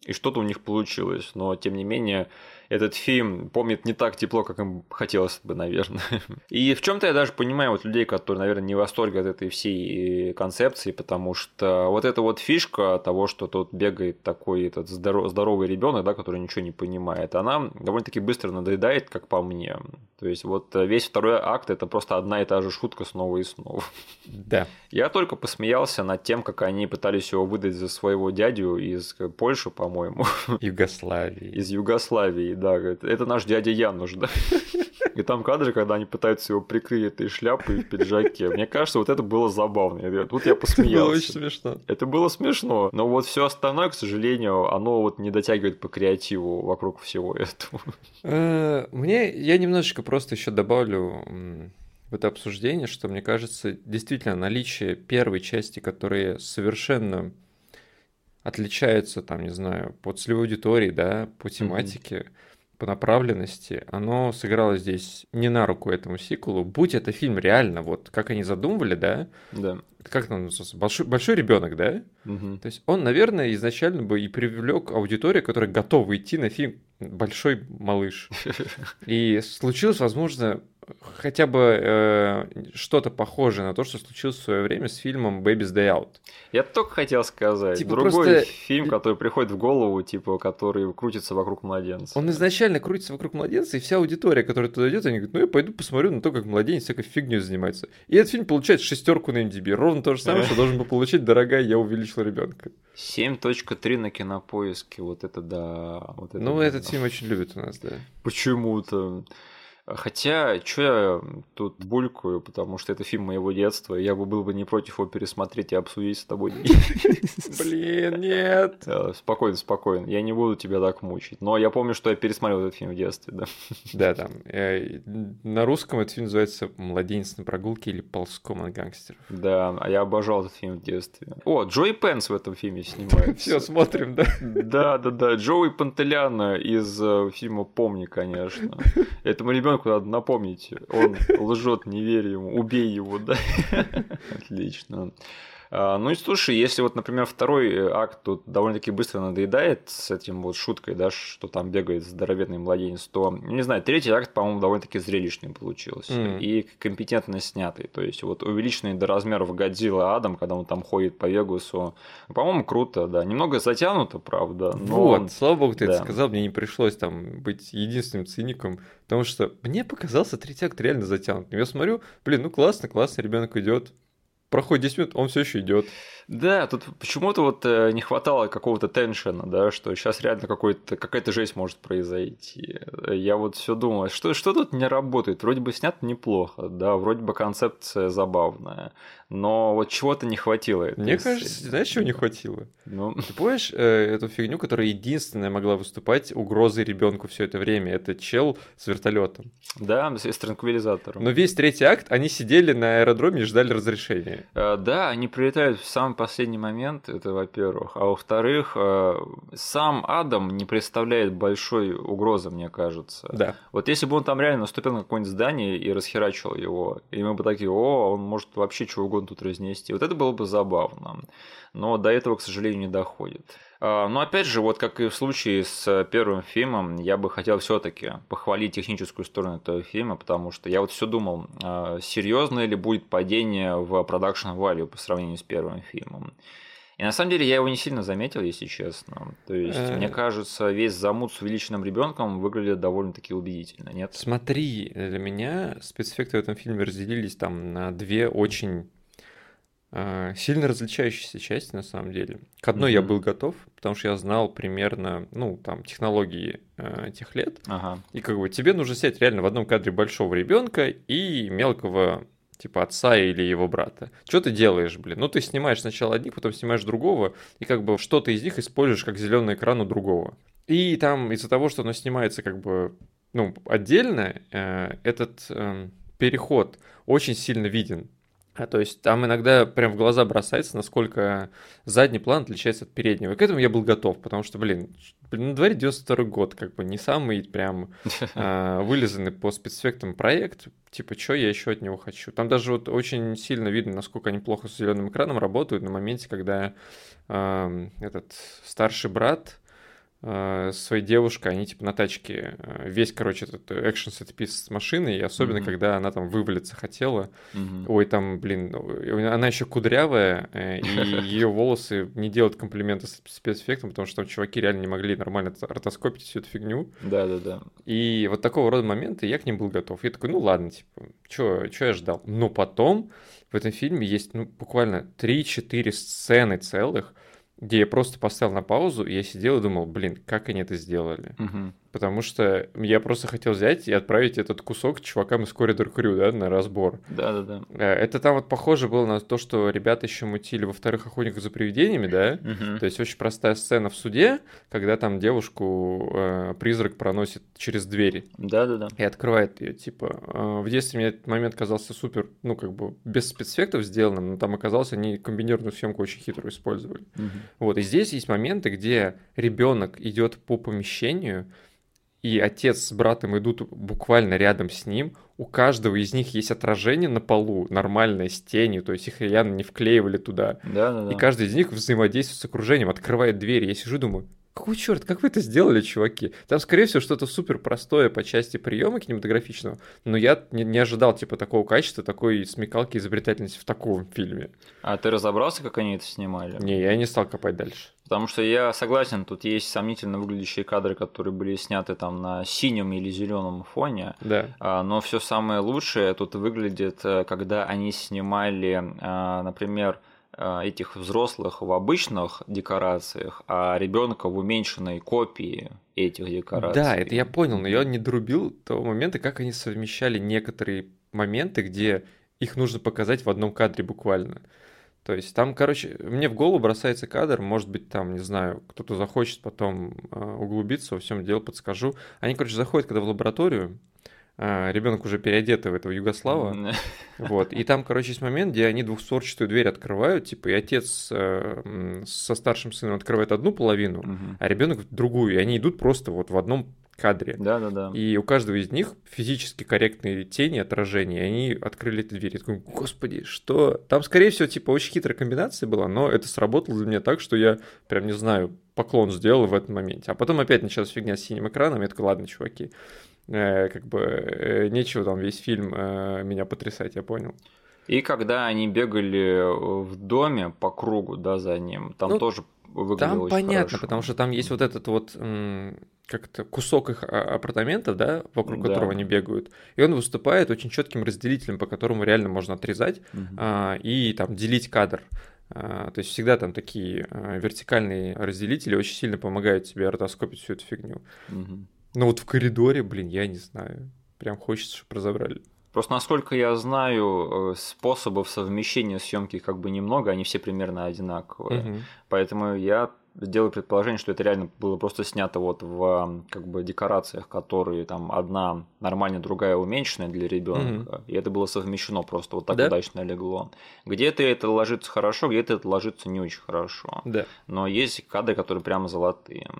и что-то у них получилось, но тем не менее этот фильм помнит не так тепло, как им хотелось бы, наверное. И в чем-то я даже понимаю вот людей, которые, наверное, не в восторге от этой всей концепции, потому что вот эта вот фишка того, что тут бегает такой этот здоров, здоровый ребенок, да, который ничего не понимает, она довольно-таки быстро надоедает, как по мне. То есть вот весь второй акт это просто одна и та же шутка снова и снова. Да. Я только посмеялся над тем, как они пытались его выдать за своего дядю из Польши, по-моему. Югославии. Из Югославии, да, говорит, это наш дядя Януш, да. И там кадры, когда они пытаются его прикрыть этой шляпой в пиджаке. Мне кажется, вот это было забавно. Тут я посмеялся. Это было очень смешно. Это было смешно. Но вот все остальное, к сожалению, оно вот не дотягивает по креативу вокруг всего этого. Э, мне, я немножечко просто еще добавлю в это обсуждение, что мне кажется, действительно наличие первой части, которая совершенно отличается, там, не знаю, по целевой аудитории, да, по тематике, mm-hmm по направленности, оно сыграло здесь не на руку этому сиквелу. Будь это фильм реально, вот как они задумывали, да? Да. Как он называется? Большой, большой ребенок, да? Угу. То есть он, наверное, изначально бы и привлек аудиторию, которая готова идти на фильм Большой малыш. И случилось, возможно, хотя бы э, что-то похожее на то, что случилось в свое время с фильмом Baby's Day Out. Я только хотел сказать. Типа Другой просто... фильм, который приходит в голову, типа, который крутится вокруг младенца. Он изначально крутится вокруг младенца, и вся аудитория, которая туда идет, они говорят, ну я пойду посмотрю на то, как младенец всякой фигней занимается. И этот фильм получает шестерку на MDB. Ровно то же самое, что должен был получить, дорогая, я увеличил ребенка. 7.3 на кинопоиске, вот это да. Вот это ну, да. этот фильм очень любит у нас, да. Почему-то. Хотя, что я тут булькаю, потому что это фильм моего детства, я бы был бы не против его пересмотреть и обсудить с тобой. Блин, нет. Спокойно, спокойно. Я не буду тебя так мучить. Но я помню, что я пересмотрел этот фильм в детстве, да. Да, там. Э, на русском этот фильм называется «Младенец на прогулке» или «Ползком от гангстеров». Да, а я обожал этот фильм в детстве. О, Джои Пенс в этом фильме снимается. Все, смотрим, да? Да, да, да. Джоуи Пантеляна из э, фильма «Помни», конечно. Этому ребенку ребенку надо напомнить, он лжет, не верь ему, убей его, да. Отлично. А, ну и слушай, если вот, например, второй э, акт тут довольно-таки быстро надоедает с этим вот шуткой, да, что там бегает здоровенный младенец, то, не знаю, третий акт, по-моему, довольно-таки зрелищный получился mm. и компетентно снятый. То есть вот увеличенный до размеров Годзилла Адам, когда он там ходит по Вегасу, по-моему, круто, да. Немного затянуто, правда. Но... Вот, слава богу, ты да. это сказал, мне не пришлось там быть единственным циником, потому что мне показался третий акт реально затянутым. Я смотрю, блин, ну классно, классно, ребенок идет, проходит 10 минут, он все еще идет. Да, тут почему-то вот э, не хватало какого-то теншена, да, что сейчас реально какой-то, какая-то жесть может произойти. Я вот все думал, что, что тут не работает? Вроде бы снято неплохо, да, вроде бы концепция забавная, но вот чего-то не хватило. Мне кажется, знаешь, чего не хватило? Ну... Ты помнишь э, эту фигню, которая единственная могла выступать угрозой ребенку все это время? Это чел с вертолетом. Да, с, с транквилизатором. Но весь третий акт они сидели на аэродроме и ждали разрешения. Э, да, они прилетают в самый последний момент, это во-первых. А во-вторых, э, сам Адам не представляет большой угрозы, мне кажется. Да. Вот если бы он там реально наступил на какое-нибудь здание и расхерачил его, и мы бы такие, о, он может вообще чего угодно тут разнести. Вот это было бы забавно. Но до этого, к сожалению, не доходит. А, но опять же, вот как и в случае с первым фильмом, я бы хотел все-таки похвалить техническую сторону этого фильма, потому что я вот все думал, а, серьезно ли будет падение в продакшн value по сравнению с первым фильмом. И на самом деле я его не сильно заметил, если честно. То есть, мне э. кажется, весь замут с увеличенным ребенком выглядит довольно-таки убедительно, нет? Смотри, для меня спецэффекты в этом фильме разделились там на две очень сильно различающиеся части, на самом деле. К одной mm-hmm. я был готов, потому что я знал примерно, ну, там, технологии э, тех лет. Ага. И как бы тебе нужно снять реально в одном кадре большого ребенка и мелкого типа отца или его брата. Что ты делаешь, блин? Ну, ты снимаешь сначала одних, потом снимаешь другого, и как бы что-то из них используешь как зеленый экран у другого. И там из-за того, что оно снимается как бы, ну, отдельно, э, этот э, переход очень сильно виден. А, то есть там иногда прям в глаза бросается, насколько задний план отличается от переднего. И к этому я был готов, потому что, блин, на дворе 92 год, как бы не самый прям э, вылизанный по спецэффектам проект. Типа, что я еще от него хочу? Там даже вот очень сильно видно, насколько они плохо с зеленым экраном работают на моменте, когда э, этот старший брат э, своей девушкой, они типа на тачке, э, весь, короче, этот экшен сетпис с машиной, и особенно, mm-hmm. когда она там вывалиться хотела, mm-hmm. ой, там, блин, она еще кудрявая, э, и ее волосы не делают комплименты с спецэффектом, потому что там чуваки реально не могли нормально ротоскопить всю эту фигню. Да-да-да. И вот такого рода моменты я к ним был готов. Я такой, ну ладно, типа, что я ждал? Но потом в этом фильме есть, ну, буквально 3-4 сцены целых, где я просто поставил на паузу, и я сидел и думал, блин, как они это сделали? Угу потому что я просто хотел взять и отправить этот кусок чувакам из Corridor Crew, да, на разбор. Да-да-да. Э, это там вот похоже было на то, что ребята еще мутили во вторых охотниках за привидениями, да? Угу. То есть очень простая сцена в суде, когда там девушку э, призрак проносит через двери. Да-да-да. И открывает ее, типа. Э, в детстве мне этот момент казался супер, ну, как бы без спецэффектов сделанным, но там оказалось, они комбинированную съемку очень хитро использовали. Угу. Вот, и здесь есть моменты, где ребенок идет по помещению, и отец с братом идут буквально рядом с ним, у каждого из них есть отражение на полу, нормальное, с тенью, то есть их явно не вклеивали туда. Да, да, да. И каждый из них взаимодействует с окружением, открывает дверь. Я сижу и думаю, какой черт, как вы это сделали, чуваки? Там, скорее всего, что-то супер простое по части приема кинематографичного, но я не, не ожидал, типа, такого качества, такой смекалки, изобретательности в таком фильме. А ты разобрался, как они это снимали? Не, я не стал копать дальше. Потому что я согласен, тут есть сомнительно выглядящие кадры, которые были сняты там на синем или зеленом фоне. Да. А, но все самое лучшее тут выглядит, э, когда они снимали, а, например, этих взрослых в обычных декорациях, а ребенка в уменьшенной копии этих декораций. Да, это я понял, но я не друбил того момента, как они совмещали некоторые моменты, где их нужно показать в одном кадре буквально. То есть там, короче, мне в голову бросается кадр, может быть, там, не знаю, кто-то захочет потом э, углубиться во всем дело, подскажу. Они, короче, заходят когда в лабораторию, э, ребенок уже переодетый в этого Югослава, вот, и там, короче, есть момент, где они двухстворчатую дверь открывают, типа, и отец э, со старшим сыном открывает одну половину, а ребенок другую, и они идут просто вот в одном кадре. Да, да, да. И у каждого из них физически корректные тени, отражения, и они открыли эту дверь. Я такой, господи, что? Там, скорее всего, типа, очень хитрая комбинация была, но это сработало для меня так, что я прям, не знаю, поклон сделал в этом моменте. А потом опять началась фигня с синим экраном, я такой, ладно, чуваки, как бы э, нечего там весь фильм э, меня потрясать, я понял. И когда они бегали в доме по кругу, да, за ним, там ну, тоже выглядело Там очень понятно, хорошо. потому что там есть вот этот вот как-то кусок их а, апартаментов, да, вокруг да. которого они бегают, и он выступает очень четким разделителем, по которому реально можно отрезать угу. а, и там делить кадр. А, то есть всегда там такие а, вертикальные разделители очень сильно помогают тебе ротоскопить всю эту фигню. Угу. Но вот в коридоре, блин, я не знаю, прям хочется, чтобы разобрали. Просто насколько я знаю, э, способов совмещения съемки как бы немного, они все примерно одинаковые. Угу. Поэтому я делаю предположение, что это реально было просто снято вот в как бы декорациях, которые там одна нормальная, другая уменьшенная для ребенка, mm-hmm. и это было совмещено просто вот так да? удачно легло. Где-то это ложится хорошо, где-то это ложится не очень хорошо. Да. Но есть кадры, которые прямо золотые.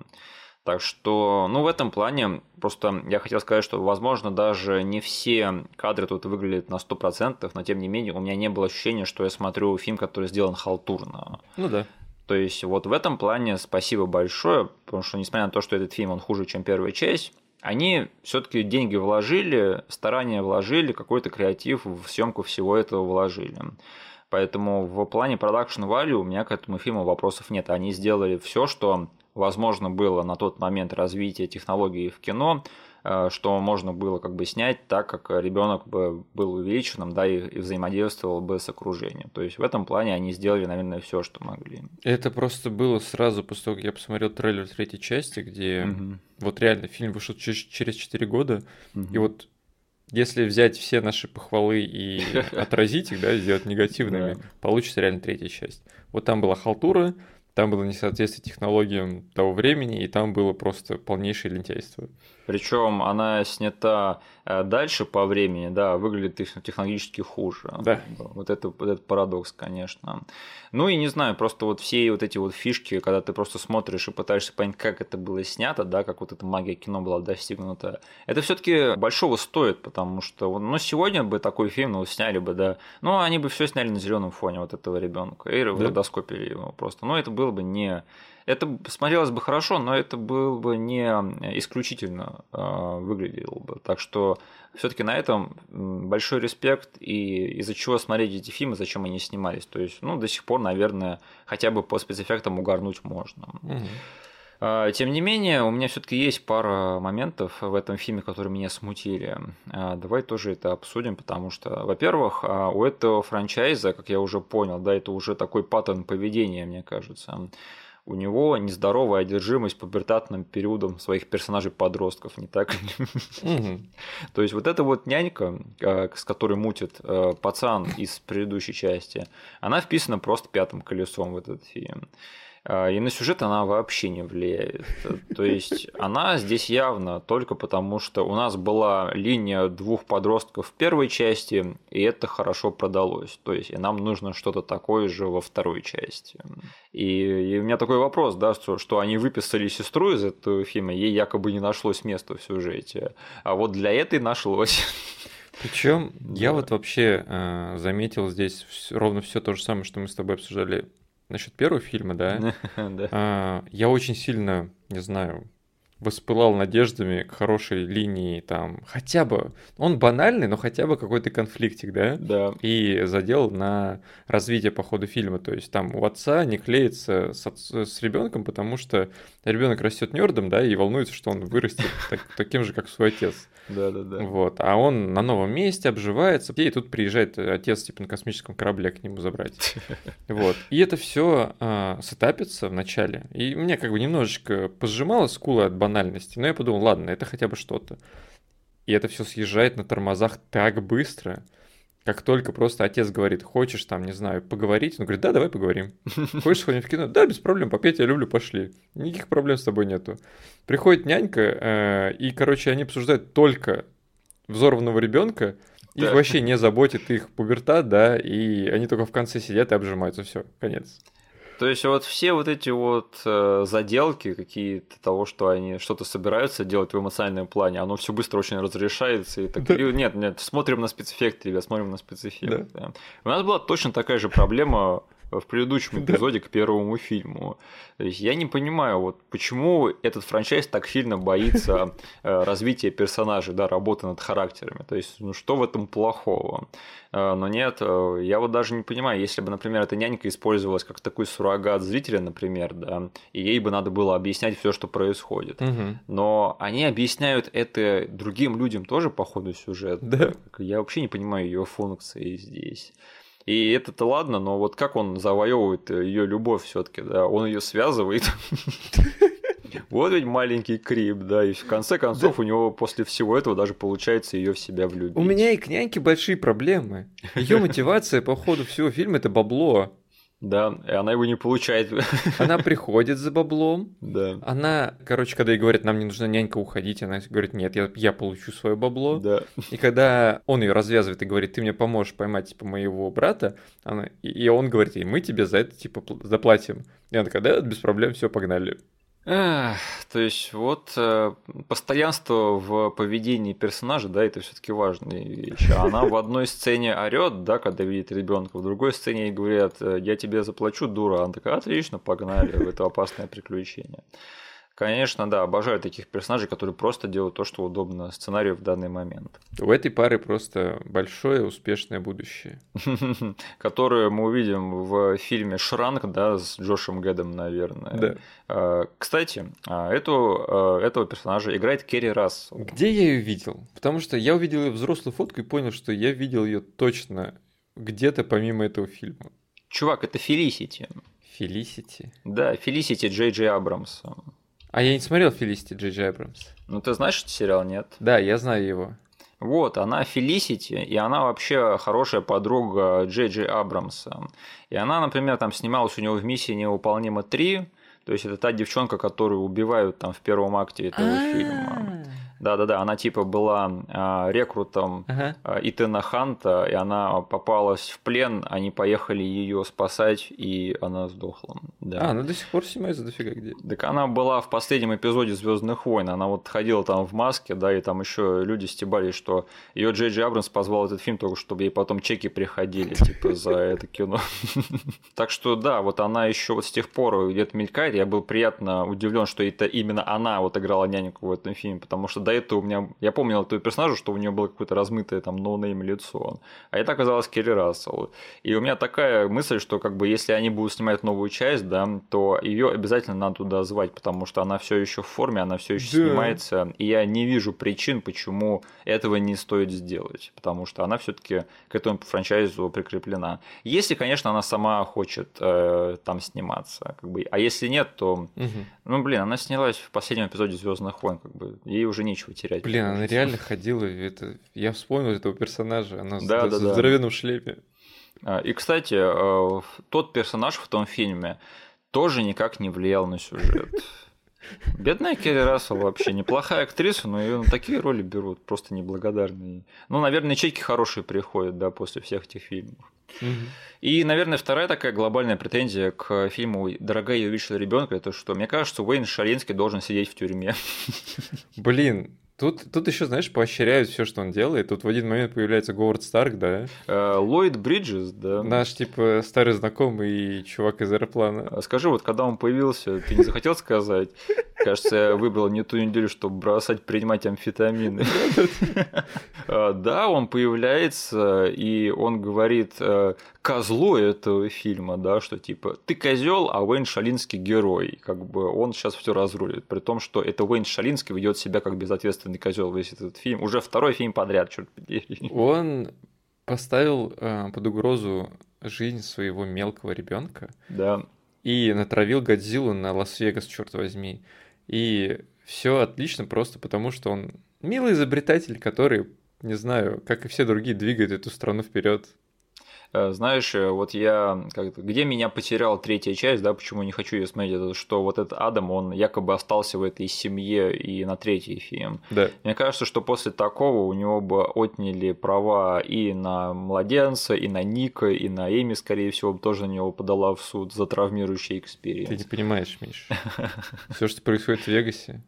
Так что, ну, в этом плане просто я хотел сказать, что, возможно, даже не все кадры тут выглядят на 100%, но тем не менее у меня не было ощущения, что я смотрю фильм, который сделан халтурно. Ну да. То есть вот в этом плане спасибо большое, потому что несмотря на то, что этот фильм он хуже, чем первая часть, они все-таки деньги вложили, старания вложили, какой-то креатив в съемку всего этого вложили. Поэтому в плане продакшн value у меня к этому фильму вопросов нет. Они сделали все, что возможно было на тот момент развития технологий в кино, Э, что можно было как бы снять так, как ребенок бы был увеличенным, да, и, и взаимодействовал бы с окружением. То есть в этом плане они сделали, наверное, все, что могли. Это просто было сразу после того, как я посмотрел трейлер третьей части, где угу. вот реально фильм вышел через 4 года, угу. и вот если взять все наши похвалы и отразить их, да, сделать негативными, получится реально третья часть. Вот там была халтура, там было несоответствие технологиям того времени, и там было просто полнейшее лентяйство. Причем она снята э, дальше по времени, да, выглядит технологически хуже. Да. Вот это, вот этот парадокс, конечно. Ну и не знаю, просто вот все вот эти вот фишки, когда ты просто смотришь и пытаешься понять, как это было снято, да, как вот эта магия кино была достигнута, это все таки большого стоит, потому что, ну, сегодня бы такой фильм, ну, сняли бы, да, ну, они бы все сняли на зеленом фоне вот этого ребенка и да? его просто. Ну, это было бы не это смотрелось бы хорошо, но это было бы не исключительно э, выглядело бы. Так что все-таки на этом большой респект и из-за чего смотреть эти фильмы, зачем они снимались. То есть, ну, до сих пор, наверное, хотя бы по спецэффектам угорнуть можно. Угу. Тем не менее, у меня все-таки есть пара моментов в этом фильме, которые меня смутили. А, давай тоже это обсудим, потому что, во-первых, а, у этого франчайза, как я уже понял, да, это уже такой паттерн поведения, мне кажется у него нездоровая одержимость пубертатным периодом своих персонажей-подростков, не так ли? То есть вот эта вот нянька, э, с которой мутит э, пацан из предыдущей части, она вписана просто пятым колесом в этот фильм. А, и на сюжет она вообще не влияет. То есть она здесь явно только потому, что у нас была линия двух подростков в первой части, и это хорошо продалось. То есть и нам нужно что-то такое же во второй части. И, и у меня такой вопрос, да, что, что они выписали сестру из этого фильма, ей якобы не нашлось места в сюжете. А вот для этой нашлось. Причем да. я вот вообще э, заметил здесь ровно все то же самое, что мы с тобой обсуждали насчет первого фильма, да, а, я очень сильно, не знаю, воспылал надеждами к хорошей линии там, хотя бы, он банальный, но хотя бы какой-то конфликтик, да? Да. И задел на развитие по ходу фильма, то есть там у отца не клеится с, с ребенком, потому что ребенок растет нердом, да, и волнуется, что он вырастет так, таким же, как свой отец. Да, да, да. Вот. А он на новом месте обживается, и тут приезжает отец типа на космическом корабле к нему забрать. Вот. И это все а, сетапится в начале. И мне как бы немножечко пожимало скулы от банальности. Но я подумал, ладно, это хотя бы что-то. И это все съезжает на тормозах так быстро. Как только просто отец говорит, хочешь там, не знаю, поговорить, он говорит, да, давай поговорим. Хочешь сходить в кино? Да, без проблем, попеть я люблю, пошли. Никаких проблем с тобой нету. Приходит нянька, э, и, короче, они обсуждают только взорванного ребенка, их да. вообще не заботит их пубертат, да, и они только в конце сидят и обжимаются, все, конец. То есть вот все вот эти вот э, заделки какие-то того, что они что-то собираются делать в эмоциональном плане, оно все быстро очень разрешается. И так... да. нет, нет, смотрим на спецэффекты, ребят, смотрим на спецэффекты. Да. У нас была точно такая же проблема в предыдущем эпизоде к первому фильму. То есть я не понимаю, вот почему этот франчайз так сильно боится э, развития персонажей, да, работы над характерами. То есть, ну что в этом плохого? Э, но нет, э, я вот даже не понимаю, если бы, например, эта нянька использовалась как такой суррогат зрителя, например, да, и ей бы надо было объяснять все, что происходит. Угу. Но они объясняют это другим людям тоже по ходу сюжета. Да. Я вообще не понимаю ее функции здесь. И это-то ладно, но вот как он завоевывает ее любовь все-таки, да, он ее связывает. Вот ведь маленький крип, да, и в конце концов у него после всего этого даже получается ее в себя влюбить. У меня и к няньке большие проблемы. Ее мотивация по ходу всего фильма это бабло. Да, и она его не получает. Она приходит за баблом. Да. Она, короче, когда ей говорят, нам не нужна нянька, уходить, она говорит, нет, я, я получу свое бабло. Да. И когда он ее развязывает и говорит, ты мне поможешь поймать, типа, моего брата, она, и он говорит ей, мы тебе за это, типа, заплатим. И она такая, да, без проблем, все, погнали. Эх, то есть вот э, постоянство в поведении персонажа, да, это все-таки важная вещь. Она в одной сцене орет, да, когда видит ребенка, в другой сцене ей говорят, «Э, я тебе заплачу, дура. Она такая, отлично, погнали в это опасное приключение. Конечно, да, обожаю таких персонажей, которые просто делают то, что удобно сценарию в данный момент. У этой пары просто большое успешное будущее. Которое мы увидим в фильме «Шранк», да, с Джошем Гэдом, наверное. Да. А, кстати, а, эту, а, этого персонажа играет Керри Рассел. Где я ее видел? Потому что я увидел ее взрослую фотку и понял, что я видел ее точно где-то помимо этого фильма. Чувак, это Фелисити. Фелисити? Да, Фелисити Джей Джей Абрамса. А я не смотрел Фелисити Джей Джей Абрамс. Ну, ты знаешь этот сериал, нет? Да, я знаю его. Вот, она Фелисити, и она вообще хорошая подруга Джей Джей Абрамса. И она, например, там снималась у него в «Миссии невыполнима 3», то есть это та девчонка, которую убивают там в первом акте этого фильма. Да-да-да, она типа была э, рекрутом ага. э, Итана Ханта, и она попалась в плен, они поехали ее спасать, и она сдохла. Да. А, она до сих пор снимается дофига где. Так она была в последнем эпизоде Звездных войн. Она вот ходила там в маске, да, и там еще люди стебались, что ее Джей Джей Абрамс позвал этот фильм только чтобы ей потом чеки приходили, типа, за это кино. Так что да, вот она еще вот с тех пор где-то мелькает. Я был приятно удивлен, что это именно она вот играла няньку в этом фильме, потому что до этого у меня... Я помнил эту персонажу, что у нее было какое-то размытое там no-name лицо. А это оказалось Керри Рассел. И у меня такая мысль, что как бы если они будут снимать новую часть, да, то ее обязательно надо туда звать, потому что она все еще в форме, она все еще да. снимается. И я не вижу причин, почему этого не стоит сделать. Потому что она все-таки к этому franchise у прикреплена. Если, конечно, она сама хочет э, там сниматься. Как бы. А если нет, то. Угу. Ну, блин, она снялась в последнем эпизоде Звездных войн, как бы. Ей уже нечего нечего терять. Блин, она реально ходила, это... я вспомнил этого персонажа, она да, с, да, с да. здоровенном шлеме. А, и, кстати, э, тот персонаж в том фильме тоже никак не влиял на сюжет. Бедная Керри Рассел вообще неплохая актриса, но ее на такие роли берут, просто неблагодарные. Ну, наверное, чеки хорошие приходят, да, после всех этих фильмов. И, наверное, вторая такая глобальная претензия к фильму «Дорогая, я увидела ребенка» это что, мне кажется, Уэйн Шалинский должен сидеть в тюрьме. Блин, Тут, тут еще, знаешь, поощряют все, что он делает. Тут в один момент появляется Говард Старк, да? Э, Ллойд Бриджес, да. Наш, типа, старый знакомый чувак из аэроплана. А скажи, вот когда он появился, ты не захотел сказать? Кажется, я выбрал не ту неделю, чтобы бросать принимать амфетамины. А, да, он появляется, и он говорит э, козлу этого фильма, да, что типа ты козел, а Уэйн Шалинский герой. Как бы он сейчас все разрулит. При том, что это Уэйн Шалинский ведет себя как безответственный козел весь этот фильм. Уже второй фильм подряд, черт подери. Он поставил э, под угрозу жизнь своего мелкого ребенка. Да. И натравил Годзиллу на Лас-Вегас, черт возьми. И все отлично просто потому, что он милый изобретатель, который, не знаю, как и все другие, двигает эту страну вперед. Э, знаешь, э, вот я, как где меня потерял третья часть, да, почему не хочу ее смотреть, это что вот этот Адам, он якобы остался в этой семье и на третий фильм. Да. Мне кажется, что после такого у него бы отняли права и на младенца, и на Ника, и на Эми, скорее всего, тоже на него подала в суд за травмирующий experience. Ты не понимаешь, Миш. Все, что происходит в Вегасе,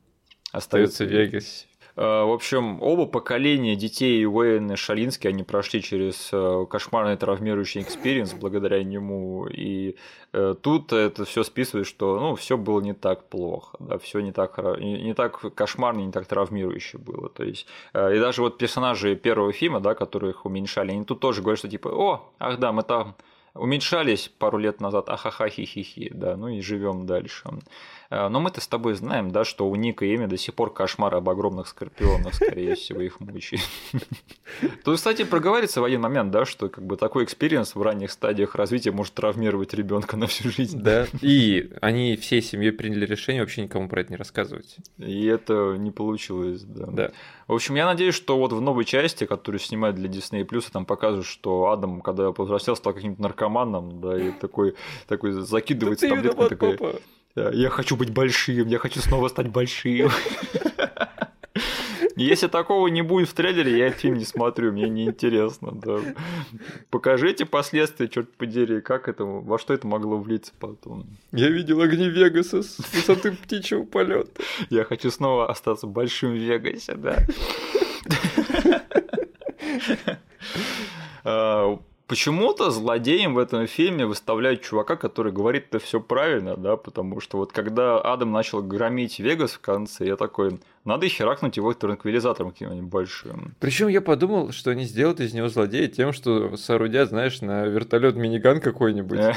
остается в Вегасе. В общем, оба поколения детей Уэйна Шалински, они прошли через кошмарный травмирующий experience благодаря нему. И тут это все списывает, что ну, все было не так плохо, да, все не так, не так кошмарно, не так травмирующе было. То есть, и даже вот персонажи первого фильма, да, которых уменьшали, они тут тоже говорят, что типа, о, ах да, мы там уменьшались пару лет назад, ахаха, хи-хи-хи, да, ну и живем дальше. Э, но мы-то с тобой знаем, да, что у Ника и Эми до сих пор кошмар об огромных скорпионах, скорее всего, их мучает. Тут, кстати, проговорится в один момент, да, что как бы такой experience в ранних стадиях развития может травмировать ребенка на всю жизнь. Да, и они всей семьей приняли решение вообще никому про это не рассказывать. И это не получилось, да. Да. В общем, я надеюсь, что вот в новой части, которую снимают для Disney+, там покажут, что Адам, когда повзрослел, стал каким-то наркоманом, да, и такой, такой закидывается таблеткой, такой... Папа. Я хочу быть большим, я хочу снова стать большим. Если такого не будет в трейлере, я этот фильм не смотрю, мне неинтересно. Да. Покажите последствия, черт подери, как это, во что это могло влиться потом. Я видел огни Вегаса с высоты птичьего полета. Я хочу снова остаться большим в Вегасе, да. Почему-то злодеем в этом фильме выставляют чувака, который говорит это все правильно, да, потому что вот когда Адам начал громить Вегас в конце, я такой, надо херакнуть его транквилизатором каким-нибудь большим. Причем я подумал, что они сделают из него злодея тем, что соорудят, знаешь, на вертолет миниган какой-нибудь. Э.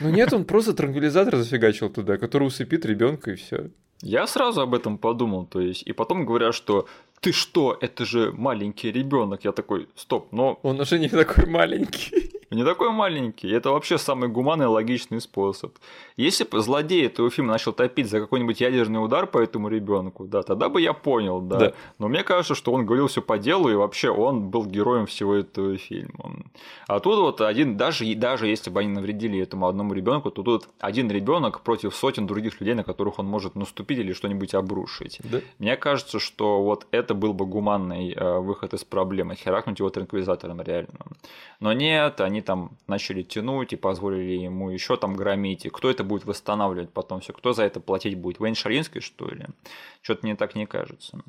Но нет, он просто транквилизатор зафигачил туда, который усыпит ребенка и все. Я сразу об этом подумал, то есть, и потом говорят, что ты что, это же маленький ребенок. Я такой, стоп, но... Он уже не такой маленький. Не такой маленький. Это вообще самый гуманный и логичный способ. Если бы злодей этого фильма начал топить за какой-нибудь ядерный удар по этому ребенку, да, тогда бы я понял, да. да. Но мне кажется, что он говорил все по делу, и вообще он был героем всего этого фильма. А тут вот один, даже, даже если бы они навредили этому одному ребенку, то тут один ребенок против сотен других людей, на которых он может наступить или что-нибудь обрушить. Да. Мне кажется, что вот это был бы гуманный э, выход из проблемы, херакнуть его транквилизатором реально. Но нет, они там начали тянуть и позволили ему еще там громить. И кто это будет восстанавливать потом все? Кто за это платить будет? Вейн Шалинский, что ли? Что-то мне так не кажется.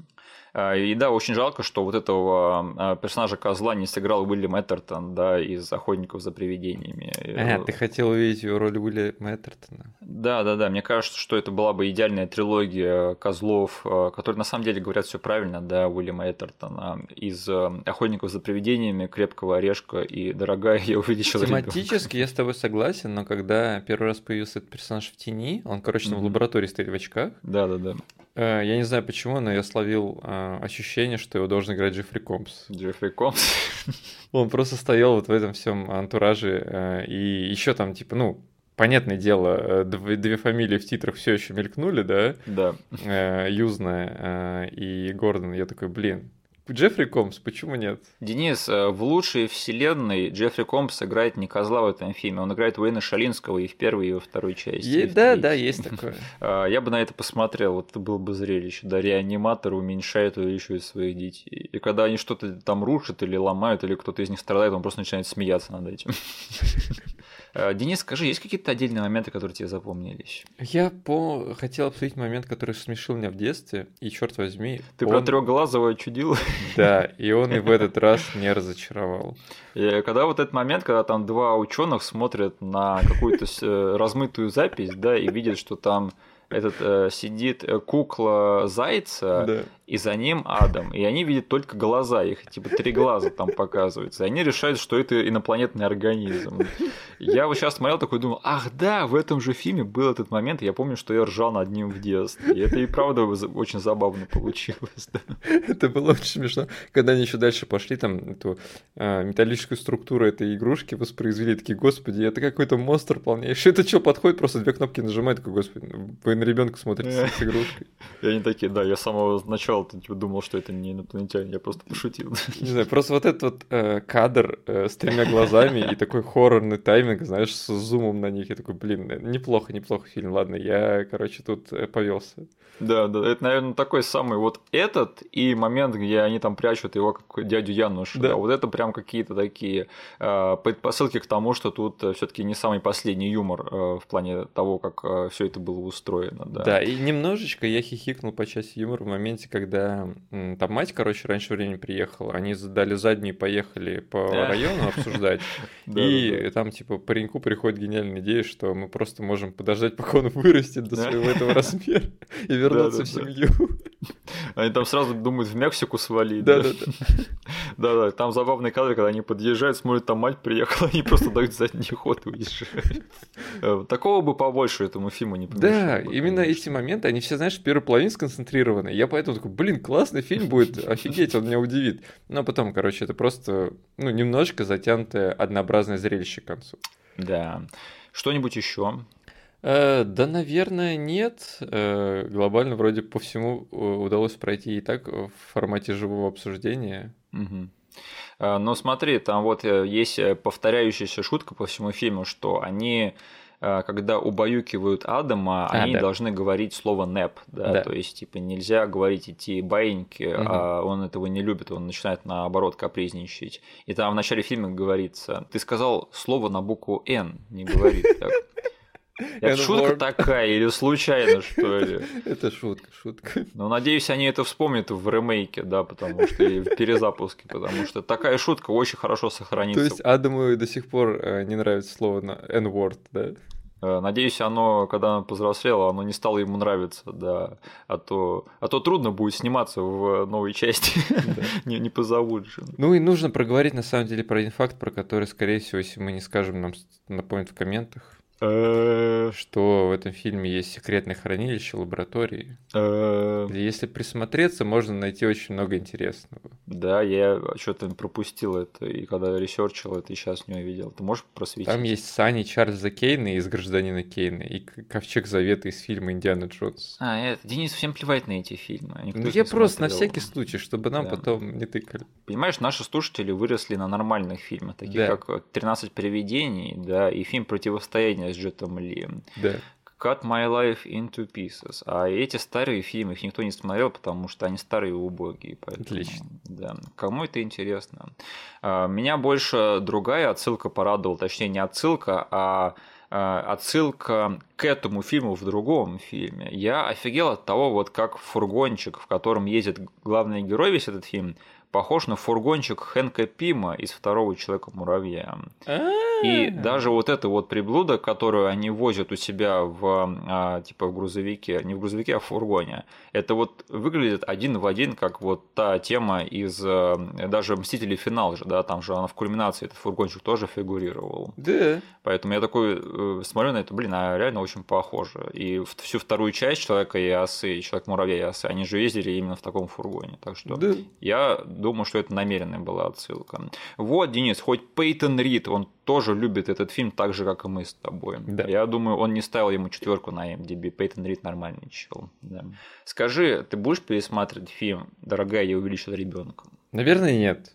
А, и да, очень жалко, что вот этого а, персонажа козла не сыграл Уильям Эттертон, да, из «Охотников за привидениями». А, ты хотел увидеть его роль Уильяма Эттертона? Да, да, да. Мне кажется, что это была бы идеальная трилогия козлов, а, которые на самом деле говорят все правильно, да, Уильяма Эттертона. Из «Охотников за привидениями», «Крепкого орешка» и «Дорогая, я увеличила Тематически я с тобой согласен, но когда первый раз появился этот персонаж в тени, он, короче, mm-hmm. в лаборатории стоит в очках. Да, да, да. Э, я не знаю почему, но я словил э, ощущение, что его должен играть Джеффри Комс. Джеффри Комс? Он просто стоял вот в этом всем антураже, э, и еще там, типа, ну, понятное дело, две, две фамилии в титрах все еще мелькнули, да? Да. Юзная и Гордон. Я такой, блин, Джеффри Комс, почему нет? Денис, э, в лучшей вселенной Джеффри Комс играет не козла в этом фильме, он играет Уэйна Шалинского и в первой, и во второй части. Е- да, да, есть такое. А, я бы на это посмотрел, вот это было бы зрелище. Да, реаниматор уменьшает еще из своих детей. И когда они что-то там рушат или ломают, или кто-то из них страдает, он просто начинает смеяться над этим. Э, Денис, скажи, есть какие-то отдельные моменты, которые тебе запомнились? Я по... хотел обсудить момент, который смешил меня в детстве, и черт возьми... Ты он... про трехглазого чудил? Да, и он и в этот раз не разочаровал. И когда вот этот момент, когда там два ученых смотрят на какую-то э, размытую запись, да, и видят, что там этот э, сидит э, кукла зайца, да и за ним Адам. И они видят только глаза, их типа три глаза там показываются. И они решают, что это инопланетный организм. Я вот сейчас смотрел такой думал, ах да, в этом же фильме был этот момент, я помню, что я ржал над ним в детстве. И это и правда очень забавно получилось. Да. Это было очень смешно. Когда они еще дальше пошли, там эту а, металлическую структуру этой игрушки воспроизвели, такие, господи, это какой-то монстр полнейший. Это что, подходит, просто две кнопки нажимает, такой, господи, вы на ребенка смотрите с игрушкой. И они такие, да, я с самого начала ты типа, думал, что это не инопланетяне, я просто пошутил. Не знаю, просто вот этот вот э, кадр э, с тремя глазами и такой хоррорный тайминг, знаешь, с зумом на них, я такой, блин, э, неплохо, неплохо фильм, ладно, я, короче, тут э, повелся. Да, да, это, наверное, такой самый вот этот и момент, где они там прячут его как дядю Януша. Да. Вот это прям какие-то такие э, предпосылки к тому, что тут э, все-таки не самый последний юмор э, в плане того, как э, все это было устроено. Да. да, и немножечко я хихикнул по части юмора в моменте, когда когда там мать, короче, раньше времени приехала, они задали задние, поехали по району обсуждать, и там, типа, пареньку приходит гениальная идея, что мы просто можем подождать, пока он вырастет до своего этого размера и вернуться в семью. Они там сразу думают в Мексику свалить. Да, да, да. Да, да, там забавный кадр, когда они подъезжают, смотрят, там мать приехала, они просто дают задний ход и уезжают. Э, такого бы побольше этому фильму не Да, именно эти моменты, они все, знаешь, в первой половине сконцентрированы. Я поэтому такой, блин, классный фильм будет, офигеть, он меня удивит. Но потом, короче, это просто, ну, немножко затянутое однообразное зрелище к концу. Да. Что-нибудь еще? Э, да, наверное, нет. Э, глобально вроде по всему э, удалось пройти и так в формате живого обсуждения. Угу. Но смотри, там вот есть повторяющаяся шутка по всему фильму, что они когда убаюкивают Адама, а, они да. должны говорить слово «нэп», да? да, то есть, типа, нельзя говорить идти баиньки, угу. а он этого не любит, он начинает, наоборот, капризничать. И там в начале фильма говорится, ты сказал слово на букву «Н», не говорит так. Это шутка такая или случайно, что ли? Это шутка, шутка. Ну, надеюсь, они это вспомнят в ремейке, да, потому что и в перезапуске, потому что такая шутка очень хорошо сохранится. То есть Адаму до сих пор э, не нравится слово на N-word, да? Э, надеюсь, оно, когда оно повзрослело, оно не стало ему нравиться, да. А то, а то трудно будет сниматься в новой части. не, не позовут же. Ну и нужно проговорить на самом деле про один факт, про который, скорее всего, если мы не скажем, нам напомнят в комментах. Э, что в этом фильме есть секретное хранилище, лаборатории. Э. Если присмотреться, можно найти очень много интересного. Да, я что-то пропустил это, и когда research ил это, и сейчас не увидел. Ты можешь просветить? Там есть Сани Чарльза Кейна из «Гражданина Кейна» и Ковчег Завета из фильма «Индиана Джонс». А, это, Денис всем плевать на эти фильмы. Ну, я просто смотрел. на всякий случай, чтобы нам да. потом не тыкали. Понимаешь, наши слушатели выросли на нормальных фильмах, таких да. как «13 привидений», да, и фильм «Противостояние» с Джетом Ли. Да. Cut My Life into Pieces. А эти старые фильмы, их никто не смотрел, потому что они старые и убогие. Поэтому, Отлично. Да. Кому это интересно? А, меня больше другая отсылка порадовала. Точнее, не отсылка, а, а отсылка к этому фильму в другом фильме. Я офигел от того, вот как фургончик, в котором ездит главный герой весь этот фильм, похож на фургончик Хэнка Пима из второго Человека-муравья. И даже вот эта вот приблуда, которую они возят у себя в, а, типа, в грузовике, не в грузовике, а в фургоне, это вот выглядит один в один, как вот та тема из э, даже «Мстители. Финал» же, да, там же она в кульминации, этот фургончик тоже фигурировал. Да. Поэтому я такой э, смотрю на это, блин, а реально очень похоже. И всю вторую часть Человека и осы, Человек-муравья и осы, они же ездили именно в таком фургоне. Так что да. я думаю, что это намеренная была отсылка. Вот, Денис, хоть Пейтон Рид, он тоже любит этот фильм так же, как и мы с тобой. Да. Я думаю, он не ставил ему четверку на MDB. Пейтон Рид нормальный чел. Да. Скажи, ты будешь пересматривать фильм «Дорогая, я увеличил ребенка? Наверное, нет.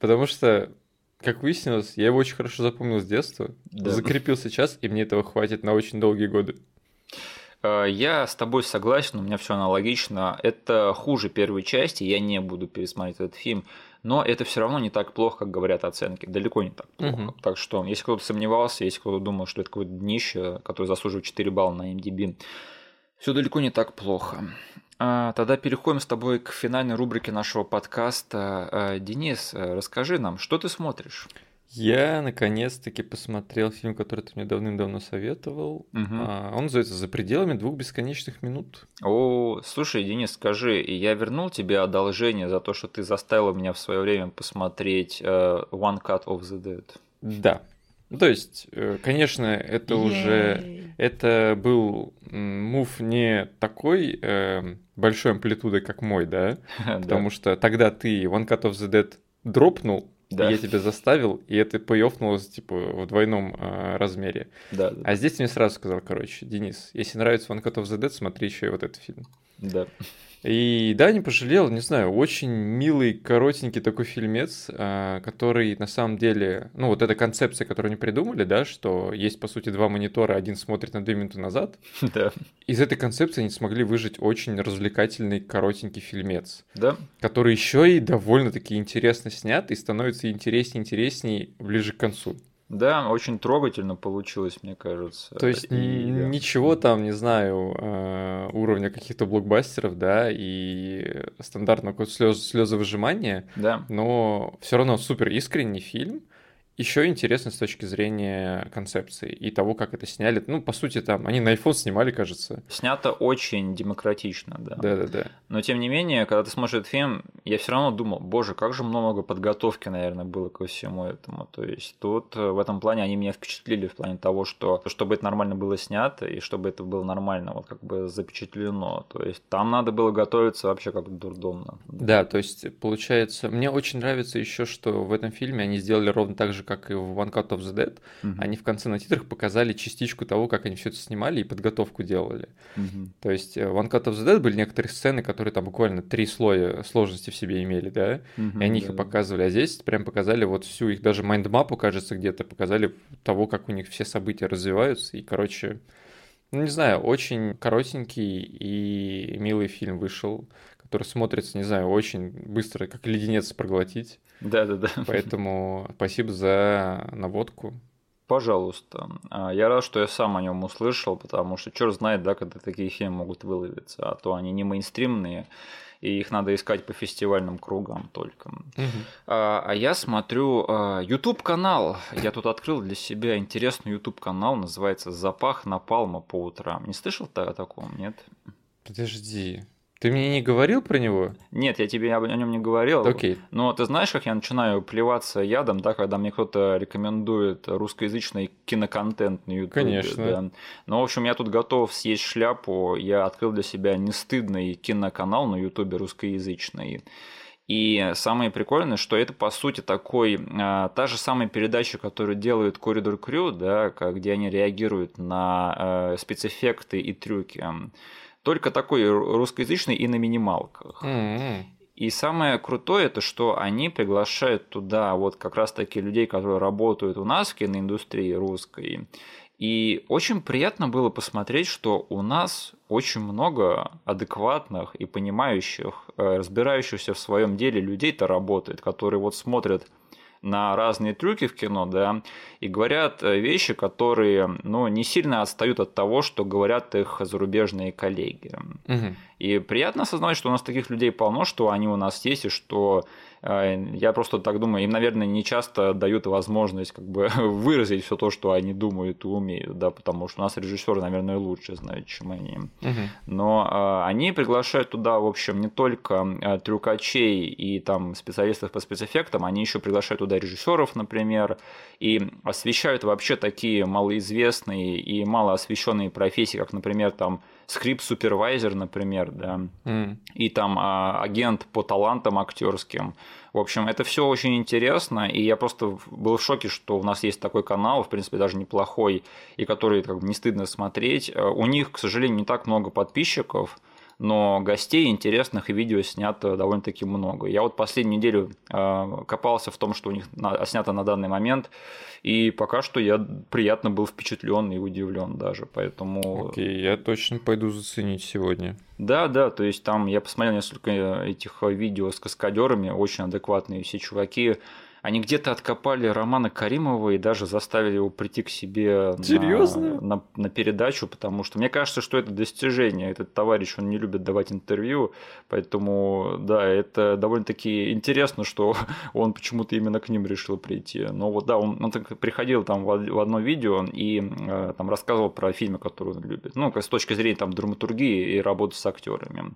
Потому что, как выяснилось, я его очень хорошо запомнил с детства, да. закрепил сейчас, и мне этого хватит на очень долгие годы. Э, я с тобой согласен, у меня все аналогично. Это хуже первой части, я не буду пересматривать этот фильм, но это все равно не так плохо, как говорят оценки. Далеко не так плохо. Угу. Так что, если кто-то сомневался, если кто-то думал, что это какое-то днище, которое заслуживает 4 балла на MDB, все далеко не так плохо. А, тогда переходим с тобой к финальной рубрике нашего подкаста. А, Денис, э, расскажи нам, что ты смотришь? Я наконец-таки посмотрел фильм, который ты мне давным-давно советовал. Угу. Он называется «За пределами двух бесконечных минут». О, слушай, Денис, скажи, я вернул тебе одолжение за то, что ты заставил меня в свое время посмотреть uh, One Cut of the Dead? Да. Ну, то есть, э, конечно, это Yay. уже это был мув не такой э, большой амплитудой, как мой, да? Потому что тогда ты One Cut of the Dead дропнул, да. я тебя заставил, и это пейофнулось, типа, в двойном э, размере. Да, да. А здесь мне сразу сказал, короче, Денис, если нравится One Cut of the Dead, смотри еще и вот этот фильм. Да. И да, не пожалел, не знаю, очень милый, коротенький такой фильмец, а, который на самом деле, ну вот эта концепция, которую они придумали, да, что есть по сути два монитора, один смотрит на две минуты назад. Да. Из этой концепции они смогли выжить очень развлекательный, коротенький фильмец. Да. Который еще и довольно-таки интересно снят и становится интереснее и интереснее ближе к концу. Да, очень трогательно получилось, мне кажется. То есть и, ничего там, не знаю, э, уровня каких-то блокбастеров, да, и стандартного слез, слезовыжимания, да. но все равно супер искренний фильм еще интересно с точки зрения концепции и того, как это сняли. Ну, по сути, там они на iPhone снимали, кажется. Снято очень демократично, да. Да-да-да. Но тем не менее, когда ты смотришь этот фильм, я все равно думал, боже, как же много подготовки, наверное, было ко всему этому. То есть тут э, в этом плане они меня впечатлили в плане того, что чтобы это нормально было снято и чтобы это было нормально вот как бы запечатлено. То есть там надо было готовиться вообще как дурдомно. Да, то есть получается, мне очень нравится еще, что в этом фильме они сделали ровно так же, же, как и в One Cut of the Dead, угу. они в конце на титрах показали частичку того, как они все это снимали и подготовку делали. Угу. То есть э, в One Cut of the Dead были некоторые сцены, которые там буквально три слоя сложности в себе имели, да, угу, и они да, их и показывали. А здесь прям показали вот всю их, даже майндмапу, кажется, где-то показали того, как у них все события развиваются. И, короче, ну, не знаю, очень коротенький и милый фильм вышел, который смотрится, не знаю, очень быстро, как леденец проглотить. Да-да-да. Поэтому спасибо за наводку. Пожалуйста. А, я рад, что я сам о нем услышал, потому что черт знает, да, когда такие фильмы могут выловиться, а то они не мейнстримные, и их надо искать по фестивальным кругам только. Угу. А, а я смотрю а, YouTube канал. Я тут открыл для себя интересный YouTube канал, называется Запах напалма по утрам. Не слышал о таком, нет? Подожди. Ты мне не говорил про него? Нет, я тебе о нем не говорил. Окей. Но ты знаешь, как я начинаю плеваться ядом, да, когда мне кто-то рекомендует русскоязычный киноконтент на YouTube. Конечно. Да. Ну, в общем, я тут готов съесть шляпу. Я открыл для себя нестыдный киноканал на YouTube русскоязычный. И самое прикольное, что это по сути такой а, та же самая передача, которую делают Corridor Crew, да, где они реагируют на а, спецэффекты и трюки только такой русскоязычный и на минималках. Mm-hmm. И самое крутое, это что они приглашают туда вот как раз таки людей, которые работают у нас в киноиндустрии русской. И очень приятно было посмотреть, что у нас очень много адекватных и понимающих, э, разбирающихся в своем деле людей-то работает, которые вот смотрят на разные трюки в кино, да, и говорят э, вещи, которые, ну, не сильно отстают от того, что говорят их зарубежные коллеги. Угу. И приятно осознавать, что у нас таких людей полно, что они у нас есть, и что я просто так думаю, им, наверное, не часто дают возможность как бы выразить все то, что они думают и умеют, да, потому что у нас режиссеры, наверное, лучше знают, чем они. Угу. Но э, они приглашают туда, в общем, не только э, трюкачей и там специалистов по спецэффектам, они еще приглашают туда режиссеров, например, и освещают вообще такие малоизвестные и малоосвещенные профессии, как, например, там скрипт-супервайзер, например, да, mm. и там а, агент по талантам актерским. В общем, это все очень интересно, и я просто был в шоке, что у нас есть такой канал, в принципе, даже неплохой, и который как бы не стыдно смотреть. Э, у них, к сожалению, не так много подписчиков, но гостей интересных и видео снято довольно-таки много. Я вот последнюю неделю э, копался в том, что у них снято на данный момент, и пока что я приятно был впечатлен и удивлен даже, поэтому... Окей, я точно пойду заценить сегодня. Да, да, то есть там я посмотрел несколько этих видео с каскадерами, очень адекватные все чуваки, они где-то откопали Романа Каримова и даже заставили его прийти к себе Серьезно? На, на, на передачу, потому что мне кажется, что это достижение. Этот товарищ, он не любит давать интервью, поэтому, да, это довольно-таки интересно, что он почему-то именно к ним решил прийти. Но вот да, он, он так приходил там в, в одно видео и э, там рассказывал про фильмы, которые он любит. Ну, с точки зрения там драматургии и работы с актерами.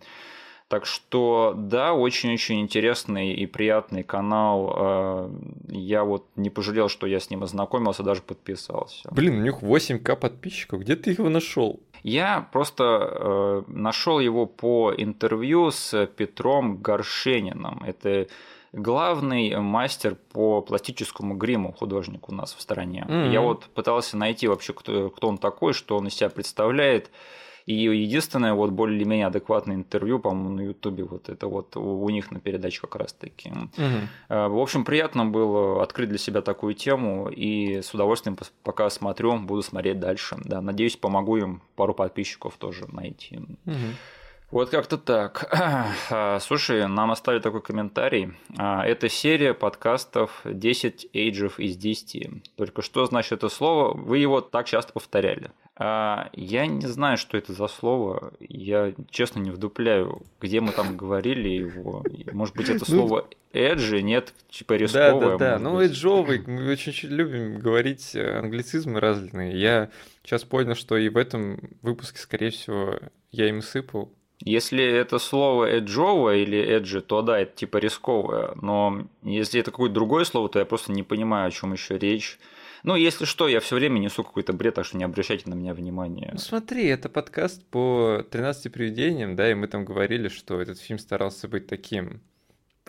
Так что, да, очень-очень интересный и приятный канал. Э, я вот не пожалел, что я с ним ознакомился, даже подписался. Блин, у них 8к подписчиков. Где ты его нашел? Я просто э, нашел его по интервью с Петром Горшениным. Это главный мастер по пластическому гриму художник у нас в стране. Mm-hmm. Я вот пытался найти вообще, кто, кто он такой, что он из себя представляет. И единственное, вот более-менее адекватное интервью, по-моему, на Ютубе, вот это вот у них на передаче как раз-таки. Угу. В общем, приятно было открыть для себя такую тему, и с удовольствием, пока смотрю, буду смотреть дальше. Да, надеюсь, помогу им пару подписчиков тоже найти. Угу. Вот как-то так. А, слушай, нам оставили такой комментарий. А, это серия подкастов 10 эйджев из 10. Только что значит это слово? Вы его так часто повторяли. А, я не знаю, что это за слово. Я, честно, не вдупляю, где мы там говорили его. Может быть, это ну, слово эджи, нет, типа рисковое. Да, да, да. Ну, эджовый, мы очень любим говорить э, англицизмы разные. Я сейчас понял, что и в этом выпуске, скорее всего, я им сыпал. Если это слово эджовое или эджи, то да, это типа рисковое. Но если это какое-то другое слово, то я просто не понимаю, о чем еще речь. Ну, если что, я все время несу какой-то бред, так что не обращайте на меня внимания. Ну, смотри, это подкаст по 13 привидениям, да, и мы там говорили, что этот фильм старался быть таким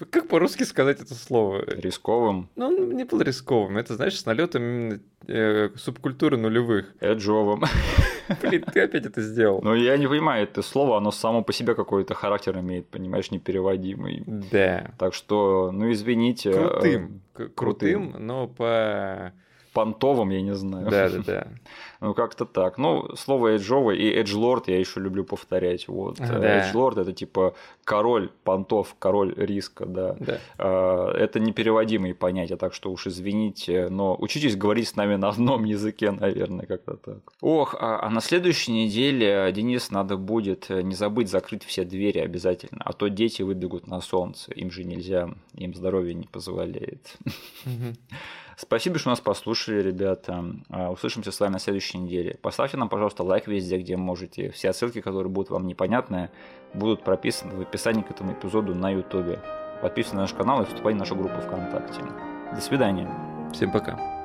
как по-русски сказать это слово? Рисковым. Ну, он не был рисковым. Это, знаешь, с налетом э, субкультуры нулевых. Эджовым. Блин, ты опять это сделал. Ну, я не понимаю, это слово, оно само по себе какой-то характер имеет, понимаешь, непереводимый. Да. Так что, ну, извините. Крутым. Э, крутым, но по понтовым, я не знаю. Да, да, да. Ну, как-то так. Ну, слово эджовый и эджлорд я еще люблю повторять. Вот. Да. Эджлорд это типа король понтов, король риска, да. да. А, это непереводимые понятия, так что уж извините, но учитесь говорить с нами на одном языке, наверное, как-то так. Ох, а, а на следующей неделе, Денис, надо будет не забыть закрыть все двери обязательно, а то дети выбегут на солнце, им же нельзя, им здоровье не позволяет. Спасибо, что нас послушали, ребята. А, услышимся с вами на следующей неделе. Поставьте нам, пожалуйста, лайк везде, где можете. Все ссылки, которые будут вам непонятны, будут прописаны в описании к этому эпизоду на YouTube. Подписывайтесь на наш канал и вступайте в нашу группу ВКонтакте. До свидания. Всем пока.